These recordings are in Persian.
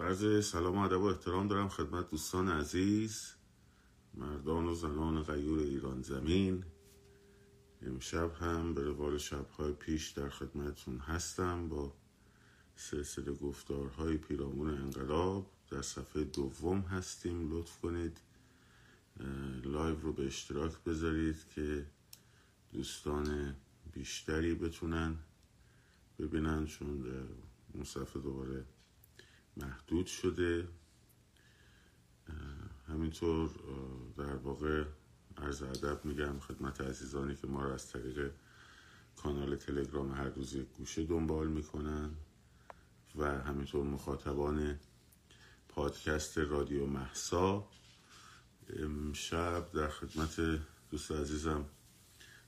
عرض سلام و ادب و احترام دارم خدمت دوستان عزیز مردان و زنان غیور ایران زمین. امشب هم به روال شبهای پیش در خدمتون هستم با سلسله گفتارهای پیرامون انقلاب. در صفحه دوم هستیم لطف کنید live رو به اشتراک بذارید که دوستان بیشتری بتونن ببینن چون اون صفحه دوباره محدود شده. همینطور در واقع عرض ادب میگم خدمت عزیزانی که ما رو از طریق کانال تلگرام هر روز یک گوشه دنبال می‌کنن و همینطور مخاطبان پادکست رادیو محسا. امشب در خدمت دوست عزیزم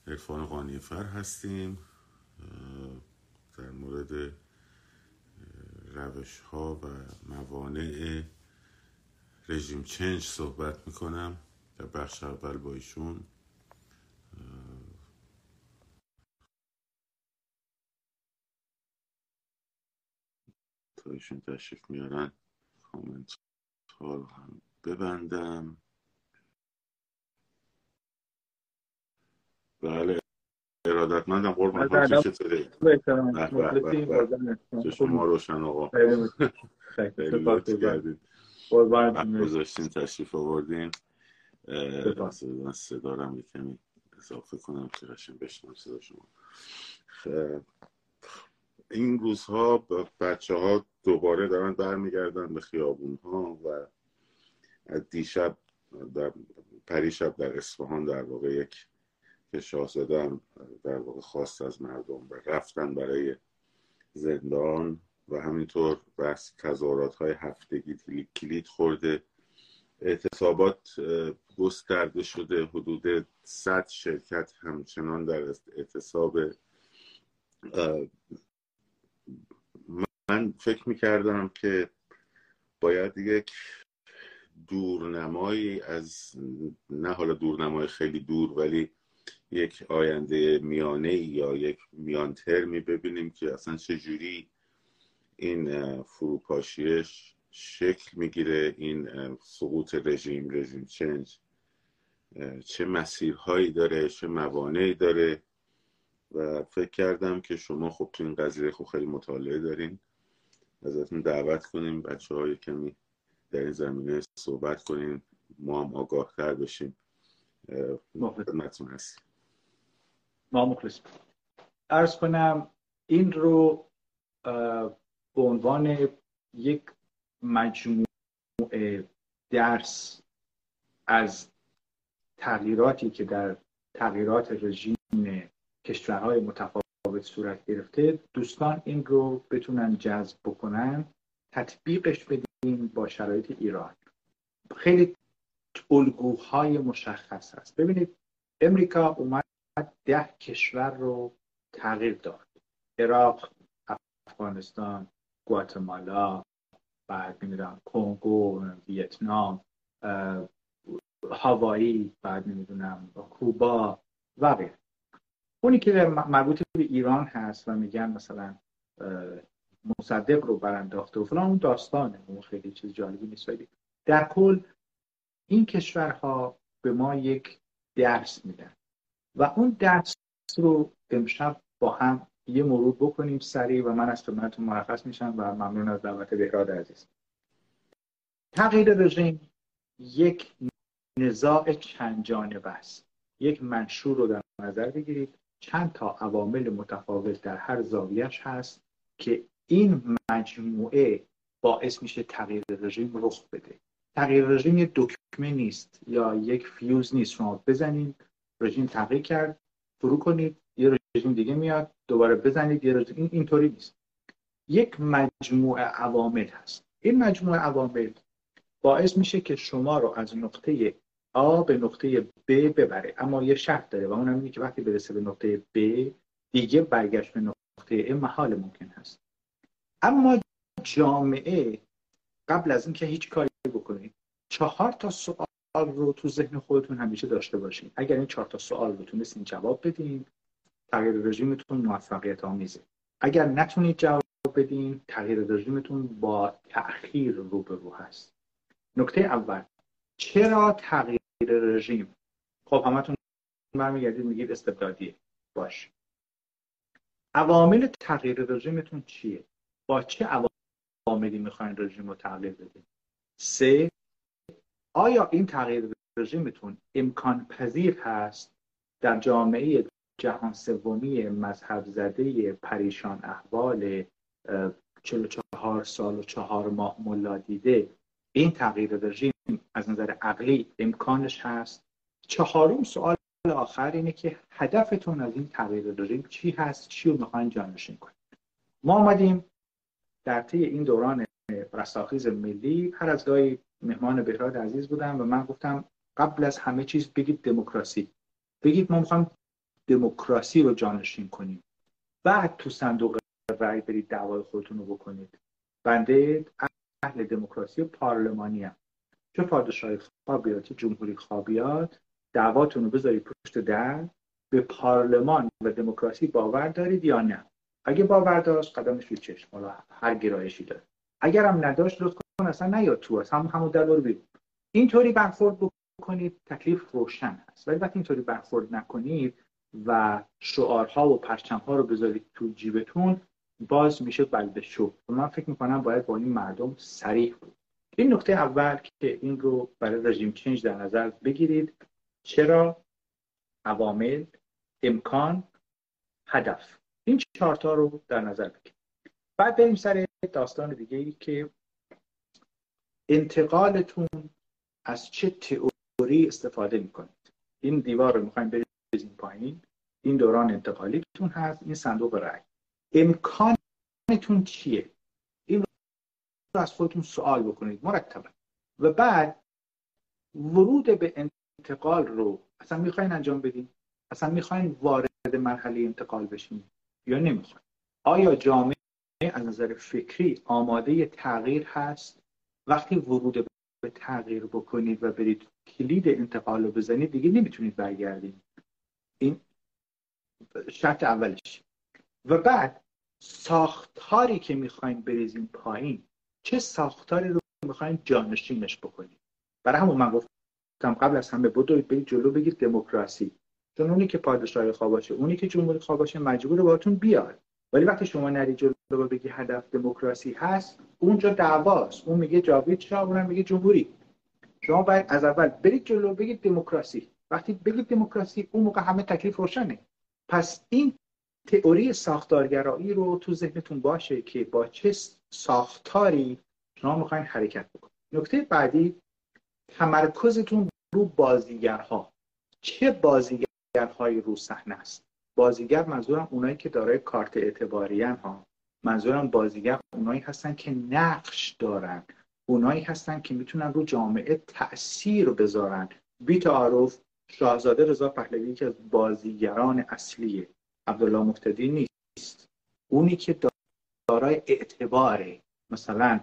عرفان قانی فر هستیم در مورد روش ها و موانع رژیم چنج صحبت می‌کنم در بخش اول با ایشون. تا ایشون تشریف میارن کامنت ها رو هم ببندم. بله. ارادتمندم. قربان چطوره شما روشن آقا. گذاشتین تشریف آوردین. صدا رو کمی اضافه کنم. که قشنگ بشنم صدا شما. این روزها بچه ها دوباره دارن برمیگردن به خیابون ها و دیشب در پریشب در اصفهان در واقع یک که شاهزاده در واقع خواست از مردم رفتن برای زندان و همینطور بحث تظاهرات های هفتگی کلید خورده. اعتصابات گسترده شده. حدود 100 شرکت همچنان در اعتصاب. من فکر می‌کردم که باید یک دورنمایی از نه حالا دورنمای خیلی دور ولی یک آینده میانه یا یک میان ترمی ببینیم که اصلا چجوری این فروپاشیش شکل می‌گیره این سقوط رژیم رژیم چنج چه مسیرهایی داره چه موانعی داره. و فکر کردم که شما خب تو این قضیه خب خیلی مطالعه دارین. ازتون دعوت کنیم بچه های کمی در این زمینه صحبت کنیم. ما هم آگاه تر بشیم خدمتتون هستیم ما مخلص ارز کنم این رو به عنوان یک مجموعه درس از تغییراتی که در تغییرات رژیم کشورهای متفاوت صورت گرفته دوستان این رو بتونن جذب بکنن تطبیقش بدیم با شرایط ایران. خیلی الگوهای مشخص هست. ببینید امریکا اومد ده کشور رو تغییر داد. عراق افغانستان گواتمالا بعد نمی‌دونم کنگو ویتنام هاوایی بعد نمی‌دونم کوبا و غیره. اونی که مربوط به ایران هست و میگن مثلا مصدق رو برانداخته و فلان اون داستانه. اون خیلی چیز جالبی نیست. در کل این کشورها به ما یک درس میدن. و اون درس رو امشب با هم یه مرور بکنیم سریع و من از خدمتتون مرخص میشم و ممنون از دعوت بهراد عزیز. تغییر رژیم یک نزاع چند جانبه است. یک منشور رو در نظر بگیرید. چند تا عوامل متفاوت در هر زاویهش هست که این مجموعه باعث میشه تغییر رژیم رخ بده. تغییر رژیم یک دکمه نیست یا یک فیوز نیست. شما بزنید رژیم تغییر کرد فرو کنید یه رژیم دیگه میاد دوباره بزنید یه رژیم این اینطوری نیست. یک مجموعه عوامل هست. این مجموعه عوامل باعث میشه که شما رو از نقطه آ به نقطه ب ببره. اما یه شرط داره و اون اینه که وقتی برسه به نقطه ب دیگه برگشت به نقطه ا محال ممکن هست. اما جامعه قبل از اینکه هیچ کاری بکنید چهار تا سوال رو تو ذهن خودتون همیشه داشته باشین. اگر این چهار تا سوال رو تونستین جواب بدین تغییر رژیمتون موفقیت آمیزه اگر نتونید جواب بدین تغییر رژیمتون با تأخیر روبرو هست. نکته اول چرا تغییر رژیم؟ خب همتون برمیگردید میگید استبدادیه. باش. عوامل تغییر رژیمتون چیه؟ با چه عواملی می‌خواین رژیم رو تغییر بدید سه آیا این تغییر رژیمتون امکان پذیر هست در جامعه جهان سومی مذهب زده پریشان احوال 44 سال و چهار ماه ملا دیده؟ این تغییر رژیم از نظر عقلی امکانش هست؟ چهارم سوال آخر اینه که هدفتون از این تغییر رژیم چی هست؟ چی رو می‌خواین جانشین کنید؟ ما آمدیم در طی این دوران رستاخیز ملی هر از گاهی مهمان بهراد عزیز بودم و من گفتم قبل از همه چیز بگید دموکراسی. بگید ما می‌خوایم دموکراسی رو جانشین کنیم. بعد تو صندوق رأی برید دعوای خودتون رو بکنید. بنده اهل دموکراسی پارلمانی هم. چه پادشاهی خوابیات چه جمهوری خوابیات دعواتون رو بذارید پشت در. به پارلمان و دموکراسی باور دارید یا نه؟ اگه باور داشت قدمش رو چشم. حالا هر گرایشی داره. اگر هم نداشت لطف کن اصلا نیاد تو هم همون در رو بیرون اینطوری برخورد بکنید تکلیف روشن هست. ولی وقتی اینطوری برخورد نکنید و شعارها و پرچمها رو بذارید تو جیبتون باز میشه بلده شو. و من فکر می‌کنم باید با این مردم سریح بود. این نکته اول که این رو برای رژیم چنج در نظر بگیرید چرا عوامل امکان هدف. این چهارتا رو در نظر بگیرید. بعد بریم سر داستان دیگه ای که انتقالتون از چه تئوری استفاده می‌کنید. این دیوار رو می‌خوایم بریزیم پایین. این دوران انتقالیتون هست. این صندوق رأی امکانتون چیه؟ این رو از خودتون سوال بکنید مرتبا. و بعد ورود به انتقال رو اصلا می‌خواین انجام بدین؟ اصلا می‌خواین وارد مرحله انتقال بشین؟ یا نمی‌خواین؟ آیا جامعه از نظر فکری آماده تغییر هست. وقتی ورود به تغییر بکنید و برید کلید انتقال رو بزنید دیگه نمی‌تونید برگردید. این شرط اولش. و بعد ساختاری که می‌خواین بریزین پایین چه ساختاری رو می‌خواین جانشینش بکنید؟ برای همون من گفتم قبل از همه بدوید برید جلو بگید دموکراسی. چون اونی که پادشاهی خواه باشه اونی که جمهوری خواه باشه مجبور باهاتون بیاد. ولی وقتی شما نری جلو بگی هدف دموکراسی هست اونجا دعواست. اون میگه جاوید شاه اونم میگه جمهوری. شما باید از اول برید جلو بگید دموکراسی. وقتی بگید دموکراسی اون موقع همه تکلیف روشنه. پس این تئوری ساختارگرایی رو تو ذهنتون باشه که با چه ساختاری شما می‌خواین حرکت بکنید. نکته بعدی تمرکزتون رو بازیگرها. چه بازیگرهایی رو صحنه است؟ بازیگر منظورم اونایی که دارای کارت اعتباریان ها. منظورم بازیگر اونایی هستن که نقش دارن. اونایی هستن که می‌تونن رو جامعه تاثیر بذارن. بی تعارف شاهزاده رضا پهلوی که از بازیگران اصلیه عبدالله مفتدی نیست. اونی که دارای اعتباره مثلا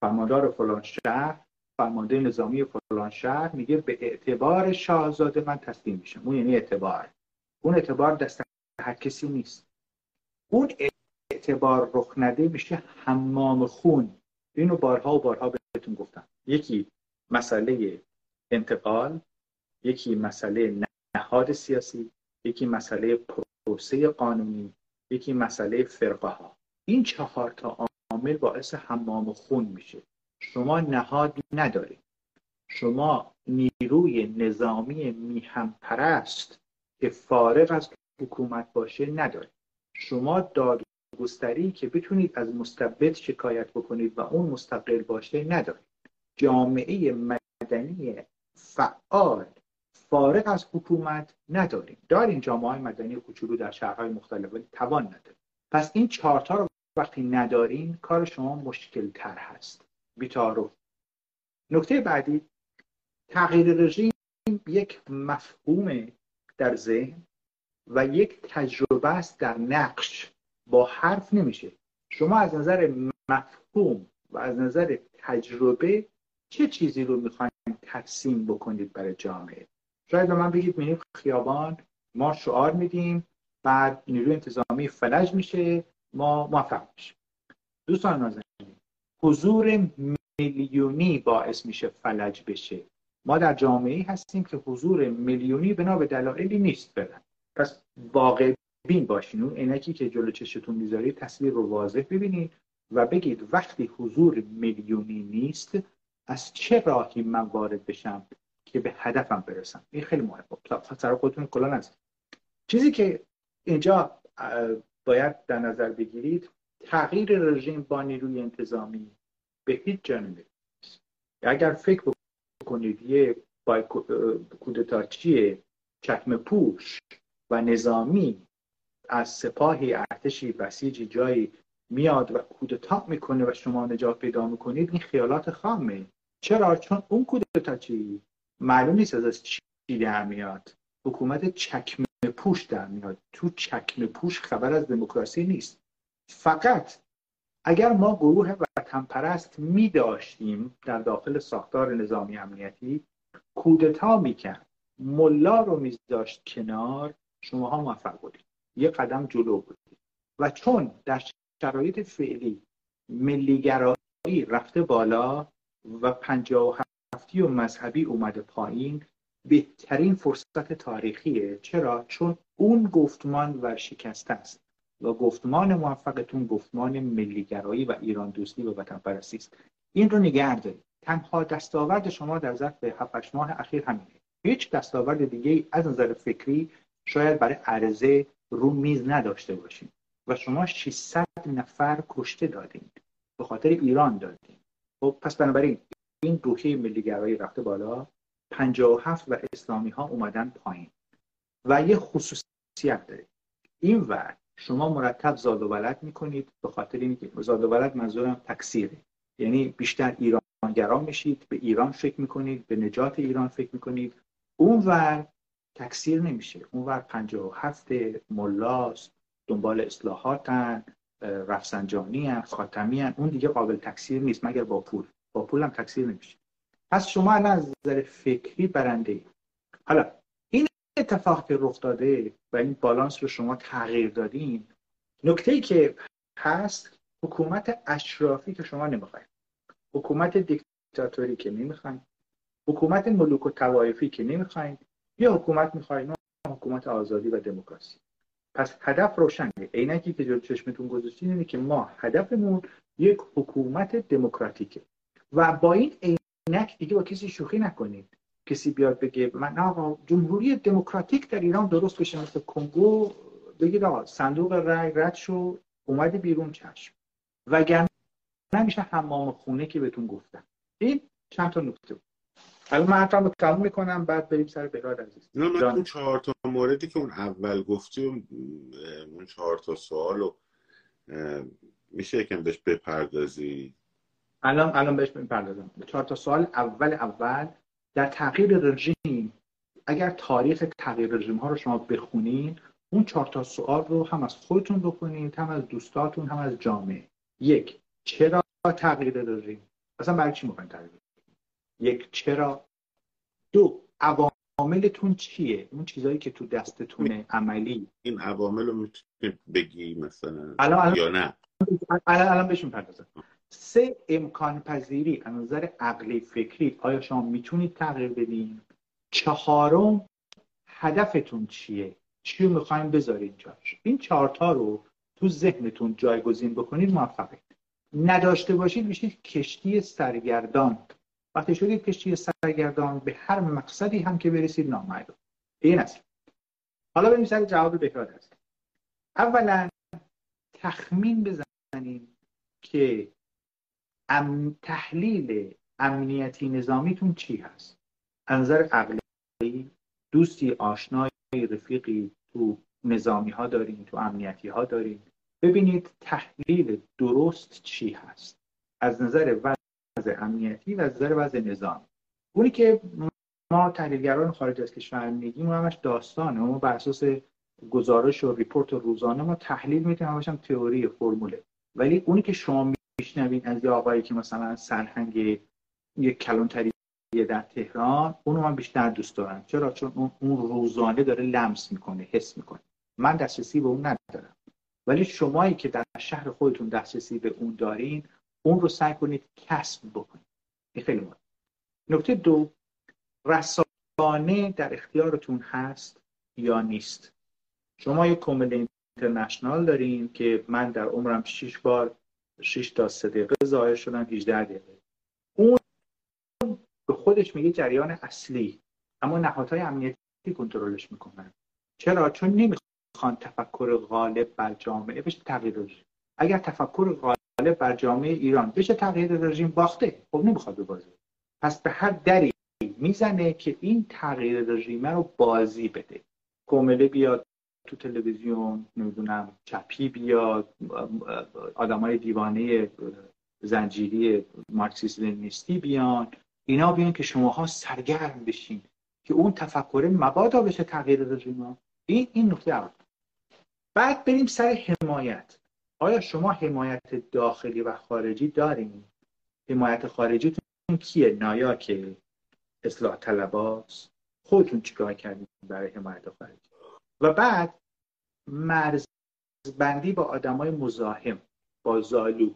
فرماندار فلان شهر فرمانده نظامی فلان شهر میگه به اعتبار شاهزاده من تسلیم میشم. اون یعنی اعتبار. اون اعتبار دست هر کسی نیست. اون اعتبار رخ نده میشه حمام خون. اینو بارها و بارها بهتون گفتم. یکی مسئله انتقال یکی مسئله نهاد سیاسی یکی مسئله پروسه قانونی یکی مسئله فرقه ها این چهار تا عامل باعث حمام خون میشه. شما نهاد ندارید. شما نیروی نظامی میهم پرست که فارغ از حکومت باشه ندارید شما دادگستری که بتونید از مستبد شکایت بکنید و اون مستقل باشه ندارید جامعه مدنی فعال فارغ از حکومت نداریم داریم جامعه های مدنی کوچولو در شهرهای مختلف ولی توان نداریم پس این چهارتا رو وقتی ندارین کار شما مشکل تر هست. بیتارو. نکته بعدی تغییر رژیم یک مفهوم در ذهن. و یک تجربه است در نقش. با حرف نمیشه. شما از نظر مفهوم و از نظر تجربه چه چیزی رو می‌خواین ترسیم بکنید برای جامعه؟ شاید به من بگید میریم خیابان ما شعار میدیم بعد نیروی انتظامی فلج میشه ما موفق میشیم. دوستان نازنین حضور میلیونی باعث میشه فلج بشه. ما در جامعه هستیم که حضور میلیونی بنا به دلایلی نیست فعلا. پس واقع بین باشین. اون عینکی که جلو چشتون می‌ذارید تصویر رو واضح ببینید و بگید وقتی حضور میلیونی نیست از چه راهی من وارد بشم که به هدفم برسم؟ این خیلی مهمه. سر خودتون کلا چیزی که اینجا باید در نظر بگیرید تغییر رژیم با نیروی انتظامی به هیچ جا اگر فکر بکنید یه کودتاچی چکم پوش. و نظامی از سپاهی ارتشی بسیجی جایی میاد و کودتا می‌کنه و شما نجات پیدا می‌کنید این خیالات خامه. چرا؟ چون اون کودتاچی معلوم نیست از چی در میاد. حکومت چکم پوش در میاد. تو چکم پوش خبر از دموکراسی نیست. فقط اگر ما گروه وطن پرست می داشتیم در داخل ساختار نظامی امنیتی کودتا می‌کرد. ملا رو میذاشت کنار شماها موفق بودید. یه قدم جلو بودید. و چون در شرایط فعلی ملیگرایی رفته بالا و پنجاه و هفتی و مذهبی اومده پایین بهترین فرصت تاریخیه. چرا؟ چون اون گفتمان و شکسته است. و گفتمان موفقتون گفتمان ملیگرایی و ایران دوستی و وطن پرستی است. این رو نگه دارید. تنها دستاورد شما در ظرف 7 ماه اخیر همینه. هیچ دستاورد دیگه از نظر فکری شاید برای عرضه رو میز نداشته باشیم. و شما 600 نفر کشته دادید. به خاطر ایران دادید. خب پس بنابراین این روحیه ملیگرایی رفته بالا. 57 و اسلامی ها اومدن پایین. و یه خصوصیت داره. این ور شما مرتب زاد و ولد می‌کنید به خاطر اینکه زاد و ولد منظورم تکثیره. یعنی بیشتر ایرانگرا میشید به ایران فکر می‌کنید به نجات ایران فکر می‌کنید. اون ور تکثیر نمیشه. اون ور 57 ملاست دنبال اصلاحاتن رفسنجانی هن خاتمی هن. اون دیگه قابل تکثیر نیست مگر با پول. با پول هم تکثیر نمیشه. پس شما از نظر فکری برنده ای حالا این اتفاق که رخ داده و این بالانس رو شما تغییر دادین نکته ای که هست حکومت اشرافی که شما نمی‌خواید. حکومت دیکتاتوری که نمی‌خواید. حکومت ملوک و توایفی که نمی‌خواید. یا حکومت می‌خواید حکومت آزادی و دموکراسی. پس هدف روشنه. عینکی که جلو چشمتون گذاشتین اینه که ما هدفمون یک حکومت دموکراتیکه. و با این عینک دیگه با کسی شوخی نکنید. کسی بیاد بگه من آقا جمهوری دموکراتیک در ایران درست بشه مثل کنگو بگید آقا صندوق رای رد شو اومده بیرون چشم. وگرنه نمیشه حمام خونه که بهتون گفتم. این چند تا نکته الان من حرفم رو تموم می‌کنم بعد بریم سر بهراد عزیز. نه من اون چهار تا موردی که اون اول گفتی اون چهار تا سوال رو میشه یکم بهش بپردازی؟ الان الان بهش بپردازم چهار تا سوال اول اول در تغییر رژیم. اگر تاریخ تغییر رژیم ها رو شما بخونین اون چهار تا سوال رو هم از خودتون بخونید هم از دوستاتون هم از جامعه. یک چرا تغییر رژیم؟ اصلا برای چی می‌خواین تغییر یک چرا؟ دو عواملتون چیه؟ اون چیزایی که تو دستتونه عملی. این عوامل رو می‌تونی بگی مثلا الان یا نه؟ الان الان بهشون پردازم سه امکان پذیری از نظر عقلی فکری آیا شما می‌تونید تغییر بدین؟ چهارم هدفتون چیه؟ چی رو می‌خوایم بذارید جاش؟ این چهارتا رو تو ذهنتون جایگزین بکنید موفقید نداشته باشید میشید کشتی سرگردان. وقتی شدید کشتی سرگردان به هر مقصدی هم که برسید نامعلوم این است. حالا بریم سر جواب بهراد هست. اولا تخمین بزنیم که ام تحلیل امنیتی نظامیتون چی هست. نظر عقلی دوستی آشنایی رفیقی تو نظامی ها دارین تو امنیتی ها دارین ببینید تحلیل درست چی هست. از نظر وضع امنیتی و نظر وضع نظام. اونی که ما تحلیلگران خارج از کشور میگیم همش داستانه. ما بر اساس گزارش و ریپورت روزانه ما تحلیل می‌تونیم همش هم تئوری فرموله. ولی اونی که شما میشنوید از یه آقایی که مثلا سرهنگ یک کلانتری در تهران اونو من بیشتر دوست دارم. چرا؟ چون اون روزانه داره لمس می‌کنه حس می‌کنه. من دسترسی به اون ندارم. ولی شمایی که در شهر خودتون دسترسی به اون دارین اون رو سعی کنید کسب بکنید. این خیلی مهم نکته دو رسانه در اختیارتون هست یا نیست؟ شما یک کمل اینترنشنال دارین که من در عمرم شش بار شش تا سه دقیقه ظاهر شدم 18 دقیقه. اون به خودش میگه جریان اصلی اما نهادهای امنیتی کنترلش می‌کنن. چرا؟ چون نمی‌خوان تفکر غالب بر جامعه بشه تغییر اگر تفکر غالب بر جامعه ایران. بشه تغییر رژیم باخته خب نمی‌خواد ببازه پس به هر دری می‌زنه که این تغییر رژیم رو بازی بده. کومله بیاد تو تلویزیون نمی‌دونم چپی بیاد آدمای دیوانه زنجیری مارکسیست لنینیستی بیان. اینا بیان که شماها سرگرم بشین که اون تفکر مبادا بشه تغییر رژیم این این نکته اول. بعد بریم سر حمایت. آیا شما حمایت داخلی و خارجی دارین؟ حمایت خارجی کیه؟ نایاک اصلاح طلبات خودتون چیکار کردین برای حمایت خارجی؟ و بعد مرزبندی با آدمای مزاحم با زالو.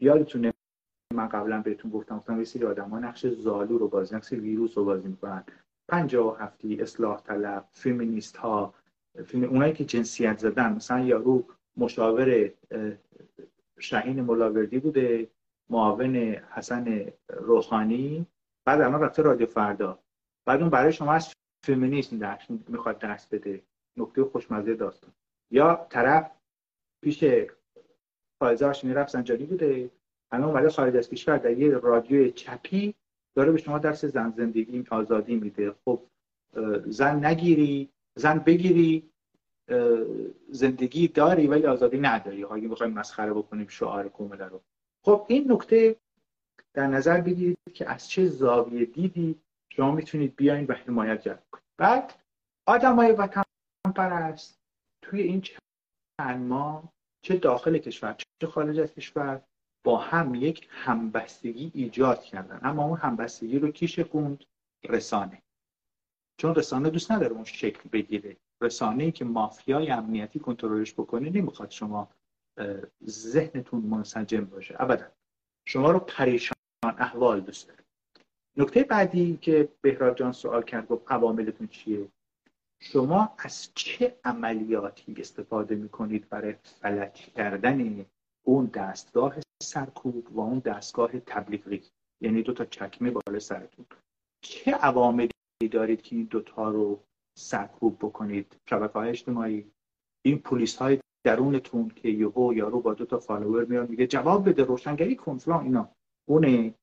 یادتونه من قبلا بهتون گفتم گفتم یه سری آدم ها نقش زالو رو بازی نقش ویروس رو بازی می‌کنن. پنجاه و هفتی اصلاح طلب فیمینیست ها اونایی که جنسیت زدن مثلا یارو مشاور شهین ملاوردی بوده معاون حسن روحانی. بعد الان رفته رادیو فردا. بعد اون برای شما از فیمینیسم می‌خواد درس بده. نکته خوشمزه داستان. یا طرف پیش فائزه هاشمی رفسنجانی بوده. الان اومده خارج از کشور در یه رادیو چپی داره به شما درس زن زندگی آزادی میده. خب زن نگیری زن بگیری. زندگی داری ولی آزادی نداری. اگه بخوایم مسخره بکنیم شعار کومله رو. خب این نکته در نظر بگیرید که از چه زاویه دیدی شما می‌تونید بیاین و حمایت جلب کنید. بعد آدمای وطن پرست توی این چند ماه چه داخل کشور چه خارج از کشور با هم یک همبستگی ایجاد کردن. اما اون همبستگی رو کی شکوند؟ رسانه. چون رسانه دوست نداره اون شکل بگیره. رسانه ای که مافیای امنیتی کنترلش بکنه نمی‌خواد شما ذهنتون منسجم باشه. ابدا. شما رو پریشان احوال دوست داره نکته بعدی که بهراد جان سوال کرد گفت عواملتون چیه؟ شما از چه عملیاتی استفاده می‌کنید برای فلج کردن اون دستگاه سرکوب و اون دستگاه تبلیغی یعنی دو تا چکمه بالا سرتون. چه عواملی دارید که این دوتا رو سرکوب بکنید. شبکه های اجتماعی. این پلیس های درونتون که یهو یارو با دو تا فالوور میاد میگه جواب بده روشنگری کنفلان اینا. اونه.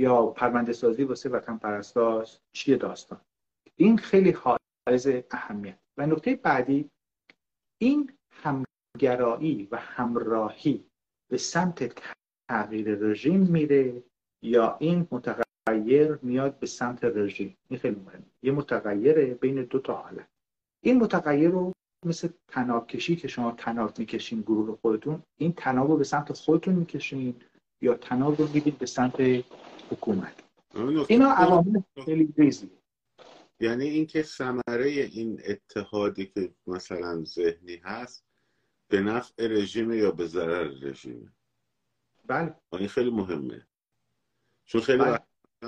یا پرونده سازی واسه وطن پرستاش چیه داستان؟ این خیلی حائز اهمیت. و نکته بعدی این همگرایی و همراهی به سمت تغییر رژیم میره یا این متغیر میاد به سمت رژیم. این خیلی مهمه. یه متغیره بین دو تا حالت این متغیر رو مثل تناب کشی که شما تناب می‌کشین گروه خودتون این تناب رو به سمت خودتون می‌کشین یا تناب رو می‌دید به سمت حکومت. اینا عوامل خیلی ریزی یعنی اینکه ثمره این اتحادی که مثلا ذهنی هست به نفع رژیم یا به ضرر رژیم بله. این خیلی مهمه. چون خیلی بله.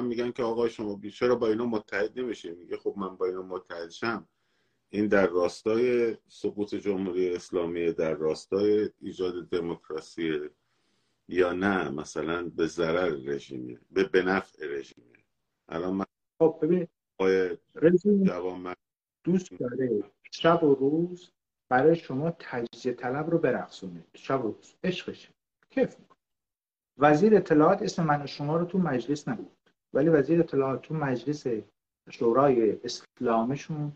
میگن که آقا شما چرا با اینا متحد نمیشه میگه خب من با اینا متحد شم. این در راستای سقوط جمهوری اسلامی در راستای ایجاد دموکراسی یا نه مثلا به ضرر رژیمه به به نفع رژیمه الان من خب ببین رژیم دوست داره شب و روز برای شما تجزیه طلب رو برقصونه. شب و روز. عشقشه. کیف وزیر اطلاعات اسم من و شما رو تو مجلس نبود. ولی وزیر اطلاعات تو مجلس شورای اسلامشون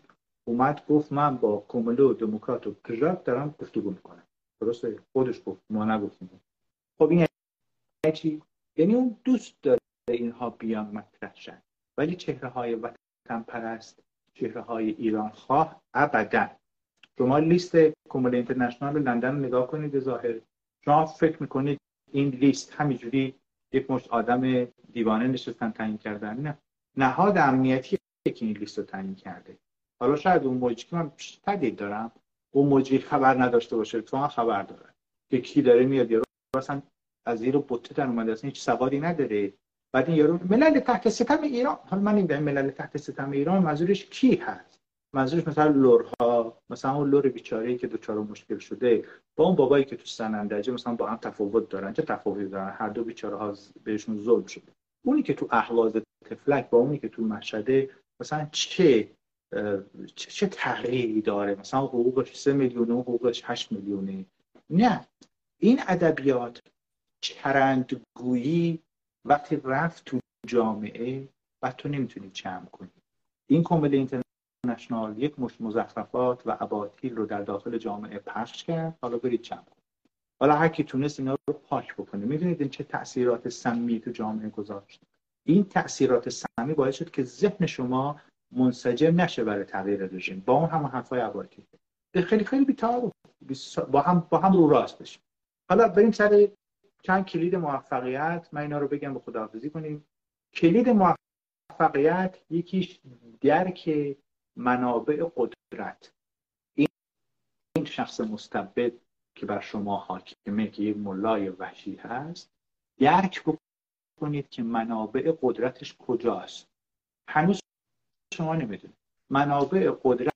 اومد گفت من با کوملو دموکرات و پژاک دارم گفتگو می‌کنم. درسته؟ خودش گفت ما نگفتیم. خب این یعنی چی؟ یعنی اون دوست داره اینها بیان مطرح شن. ولی چهره های وطن پرست چهره های ایران خواه ابدا. شما لیست کومل اینترنشنال لندن رو نگاه کنید ظاهر. شما فکر می‌کنید این لیست همینجوری یک مشت آدم دیوانه نشستن تعیین کردن. نه. نهاد امنیتی که این لیست رو تعیین کرده. حالا شاید اون موجی که من تدید دارم اون مجری خبر نداشته باشه تو خبر داره. که کی داره میاد یارو مثلا از زیر بوته در اومده اصلا هیچ سواری نداره. بعد این یارو ملل تحت ستم ایران حالا من نمی‌دونم ملل تحت ستم ایران منظورش کی هست؟ منظورش مثلا لورها مثلا اون لور بیچاره که دوچار مشکل شده با اون بابایی که تو سنندجه مثلا با هم تفاوت دارن چه تفاوتی دارن؟ هر دو بیچاره ها بهشون ظلم شده. اونی که تو اهواز تفلک با اونی که تو مشهده مثلا چه چه تغییری داره؟ مثلا حقوقش سه میلیونه و حقوقش هشت میلیونه. نه. این ادبیات چرندگویی وقتی رفت تو جامعه و تو نمی‌تونی جمع کنی. این کمل اینترنشنال یک مش مزخرفات و اباطیل رو در داخل جامعه پخش کرد. حالا برید کنید حالا هر کی تونست اینا رو پاک بکنه. می‌دونید این چه تاثیرات سمی تو جامعه گذاشت؟ این تاثیرات سمی باعث شد که ذهن شما منسجم نشه برای تغییر رژیم. با اون همون حرفای اباطیل. خیلی خیلی بی‌تعارف با هم با هم رو راست بشیم. حالا بریم سر چند کلید موفقیت. من اینا رو بگم به خداحافظی کنیم. کلید موفقیت یکیش درک منابع قدرت. این شخص مستبد که بر شما حاکمه که یک ملای وحشی هست درک بکنید که منابع قدرتش کجاست. هنوز شما نمی‌دونید. منابع قدرت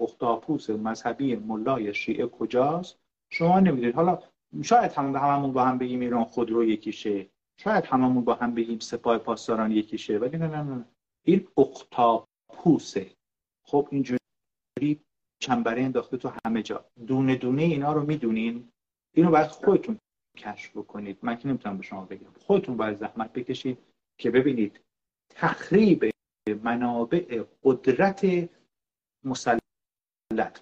اختاپوس مذهبی ملای شیعه کجاست؟ شما نمی‌دونید. حالا شاید همون هممون با هم بگیم ایران خودرو یکیشه. شاید هممون با هم بگیم سپاه پاسداران یکیشه ولی نه نه نه. این اختاپوسه. خب اینجوری چنبره انداخته تو همه جا. دونه دونه اینا رو می‌دونین. اینو باید خودتون کشف بکنید. من که نمی‌تونم به شما بگم. خودتون باید زحمت بکشید که ببینید تخریب منابع قدرت مسلط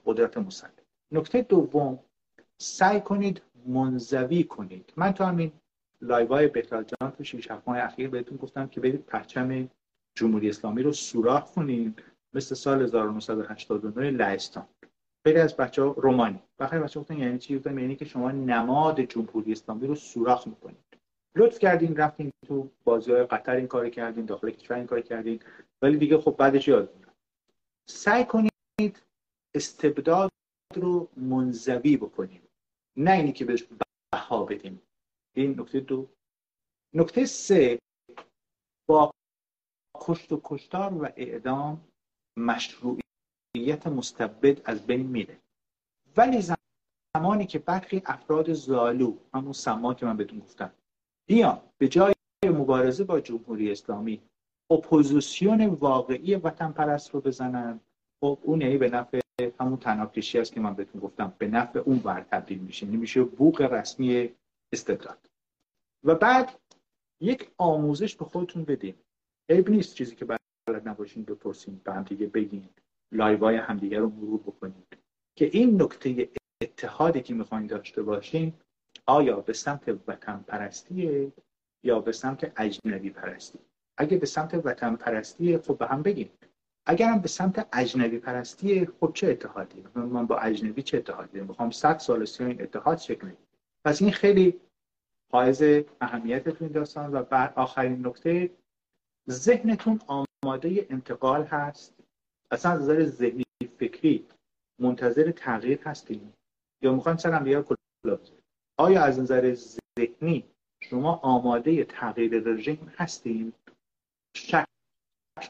قدرت مسلط. نکته دوم سعی کنید منزوی کنید. من تو همین لایوای بهتر جان تو شیش ماه اخیر بهتون گفتم که برید پرچم جمهوری اسلامی رو سوراخ کنید. مثل سال 1989 لهستان. خیلی از بچه ها رومانی. بخیر بچه گفتن یعنی چی؟ گفتم یعنی که شما نماد جمهوری اسلامی رو سوراخ می‌کنید. لطف کردین رفتین تو بازی های قطر این کار کردین داخل کشور این کار کردین. ولی دیگه خب بعدش یاد سعی کنید استبداد رو منزوی بکنیم. نه اینی که بهش بها بدیم. این نکته دو. نکته سه با کشت و کشتار و اعدام مشروعیت مستبد از بین میره. ولی زمانی که برخی افراد زالو همون سما که من بهتون گفتم بیان به جای مبارزه با جمهوری اسلامی اپوزیسیون واقعی وطن پرست رو بزنن خب اون به نفع همون تناکشی است که من بهتون گفتم به نفع اون ور تبدیل میشه نمیشه یعنی بوق رسمی استبداد. و بعد یک آموزش به خودتون بدین. عیب نیست چیزی که بلد نباشین بپرسین به هم دیگه بگین لایوای همدیگه رو مرور بکنید که این نکته اتحادی که می‌خواین داشته باشین آیا به سمت وطن پرستیه یا به سمت اجنبی پرستی؟ اگه به سمت وطن پرستیه خب به هم بگین. اگرم به سمت اجنبی پرستی خب چه اتحادی؟ من با اجنبی چه اتحادی؟ می‌خوام 100 سال این اتحاد شکل پس این خیلی حائز اهمیت تو این داستان و بعد آخرین نکته ذهنتون آماده انتقال هست؟ اصلا از نظر ذهنی فکری منتظر تغییر هستیم؟ یا می‌خوایم سرم بیا آیا از نظر ذهنی شما آماده تغییر رژیم هستیم؟ شک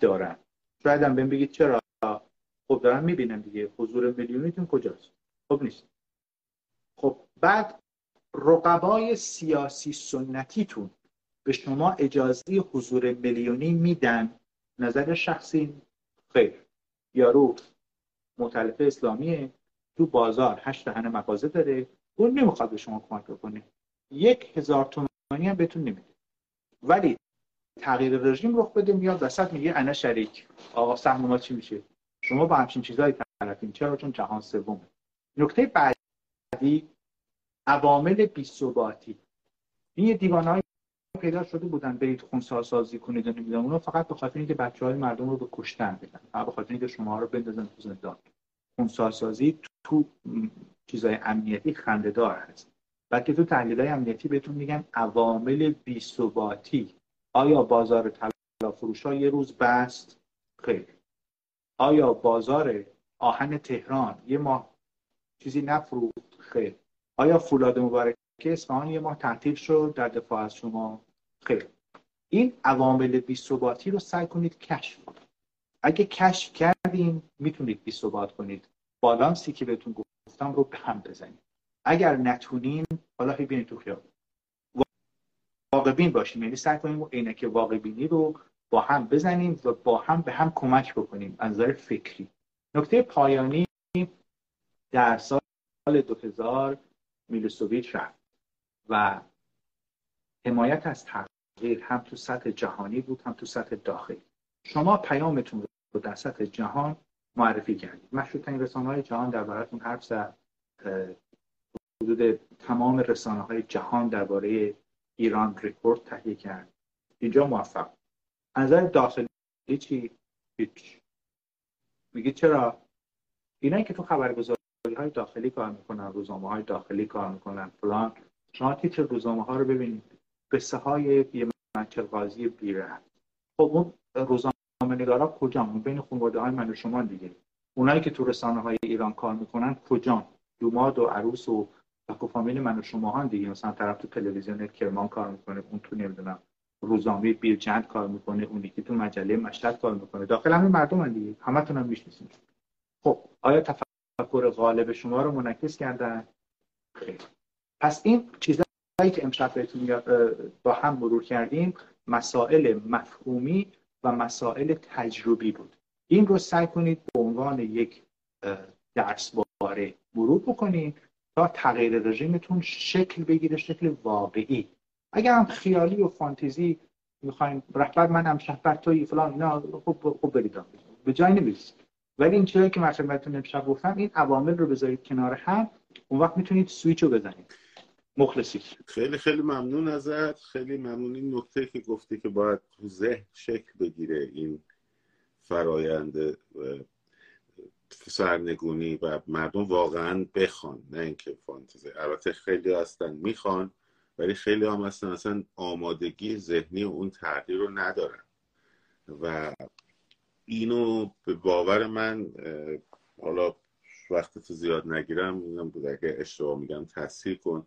دارم. شاید هم بهم بگید چرا؟ خب دارم می‌بینم دیگه. حضور میلیونیتون کجاست؟ خب نیست. خب بعد رقبای سیاسی سنتیتون به شما اجازه حضور میلیونی میدن؟ نظر شخصی؟ خیر. یارو مطلف اسلامیه تو بازار هشت دهن مغازه داره. اون نمی‌خواد به شما کمک بکنه. یک هزار تومانی هم بهتون نمیده. ولی تغییر رژیم رخ بده میاد وسط میگه انا شریک. آقا سهم ما چی میشه؟ شما با همچین چیزایی طرفین. چرا؟ چون جهان سوم نکته بعدی عوامل بی‌ثباتی این یه دیوانهایی پیدا شده بودن برید خونسا سازی کنید و نمی‌دونم اونو فقط به خاطر اینکه بچه های مردم رو به کشتن بدن فقط به خاطر اینکه شما رو بندازن تو زندان. خونسا سازی تو چیزای امنیتی خندهدار هست. بلکه تو تحلیل های امنیتی بهتون میگن عوامل بی‌ثباتی. آیا بازار طلا فروش ها یه روز بست؟ خیر آیا بازار آهن تهران یه ماه چیزی نفروخت؟ خیر آیا فولاد مبارک اصفهان یه ماه تعطیل شد در دفاع از شما؟ خیر این عوامل بیثباتی رو سعی کنید کشف کنید. اگه کشف کردیم می‌تونید بیثبات کنید. بالانسی که بهتون گفتم رو به هم بزنید. اگر نتونین حالا ببینید تو خیال واقع بین باشیم یعنی سعی کنیم عینک واقع بینی رو با هم بزنیم و با هم به هم کمک بکنیم از نظر فکری. نکته پایانی در سال 2000 میلوسوویچ رفت و حمایت از تغییر هم تو سطح جهانی بود هم تو سطح داخلی. شما پیامتون رو در سطح جهان معرفی کردید. مشروط رسانه های جهان در براتون حرف زد. حدود تمام رسانه های جهان درباره ایران ریپورت تهیه کرد. اینجا موفق. نظر داخلی چی؟ هیچ. میگید چرا؟ اینایی که تو خبرگزاری های داخلی کار می‌کنن روزنامه های داخلی کار می‌کنن فلان. شما تیتر روزنامه ها رو ببینید. قصه های یه منچل قاضی بیره خب اون روزنامه نگارا کجا بین خانواده های من و شما دیگه. اونایی که تو رسانه های ایران کار می‌کنن کجا دوماد و عروس و و فامیل من و شما هم دیگه. مثلا طرف تو تلویزیون کرمان کار می‌کنه اون تو نمی‌دونم روزنامه بیرجند کار می‌کنه اون یکی تو مجله مشهد کار می‌کنه. داخل همین مردم هم دیگه. همتون هم می‌شناسید خب آیا تفکر غالب شما رو منعکس کردن؟ خیر پس این چیزایی که امشب بهتون با هم مرور کردیم مسائل مفهومی و مسائل تجربی بود. این رو سعی کنید به عنوان یک درس باره مرور بکنید تا تغییر رژیمتون شکل بگیره شکل واقعی. اگر هم خیالی و فانتزی می‌خواین رهبر منم شهر توی فلان اینا خب خب برید به جای نمی‌رسید ولی این چیزایی که من خدمتتون امشب گفتم این عوامل رو بذارید کنار هم اون وقت می‌تونید سویچ رو بزنید. مخلصی خیلی خیلی ممنون ازت. خیلی ممنون. این نکته که گفتی که باید تو ذهن شکل بگیره این فرایند سرنگونی و مردم واقعا بخوان نه اینکه فانتزی. البته خیلی هستن می‌خوان ولی خیلی هم هستن. اصلا آمادگی ذهنی اون تغییر رو ندارن. و اینو به باور من حالا وقت تو زیاد نگیرم میگم بود. اگه اشتباه میگم تصحیح کن.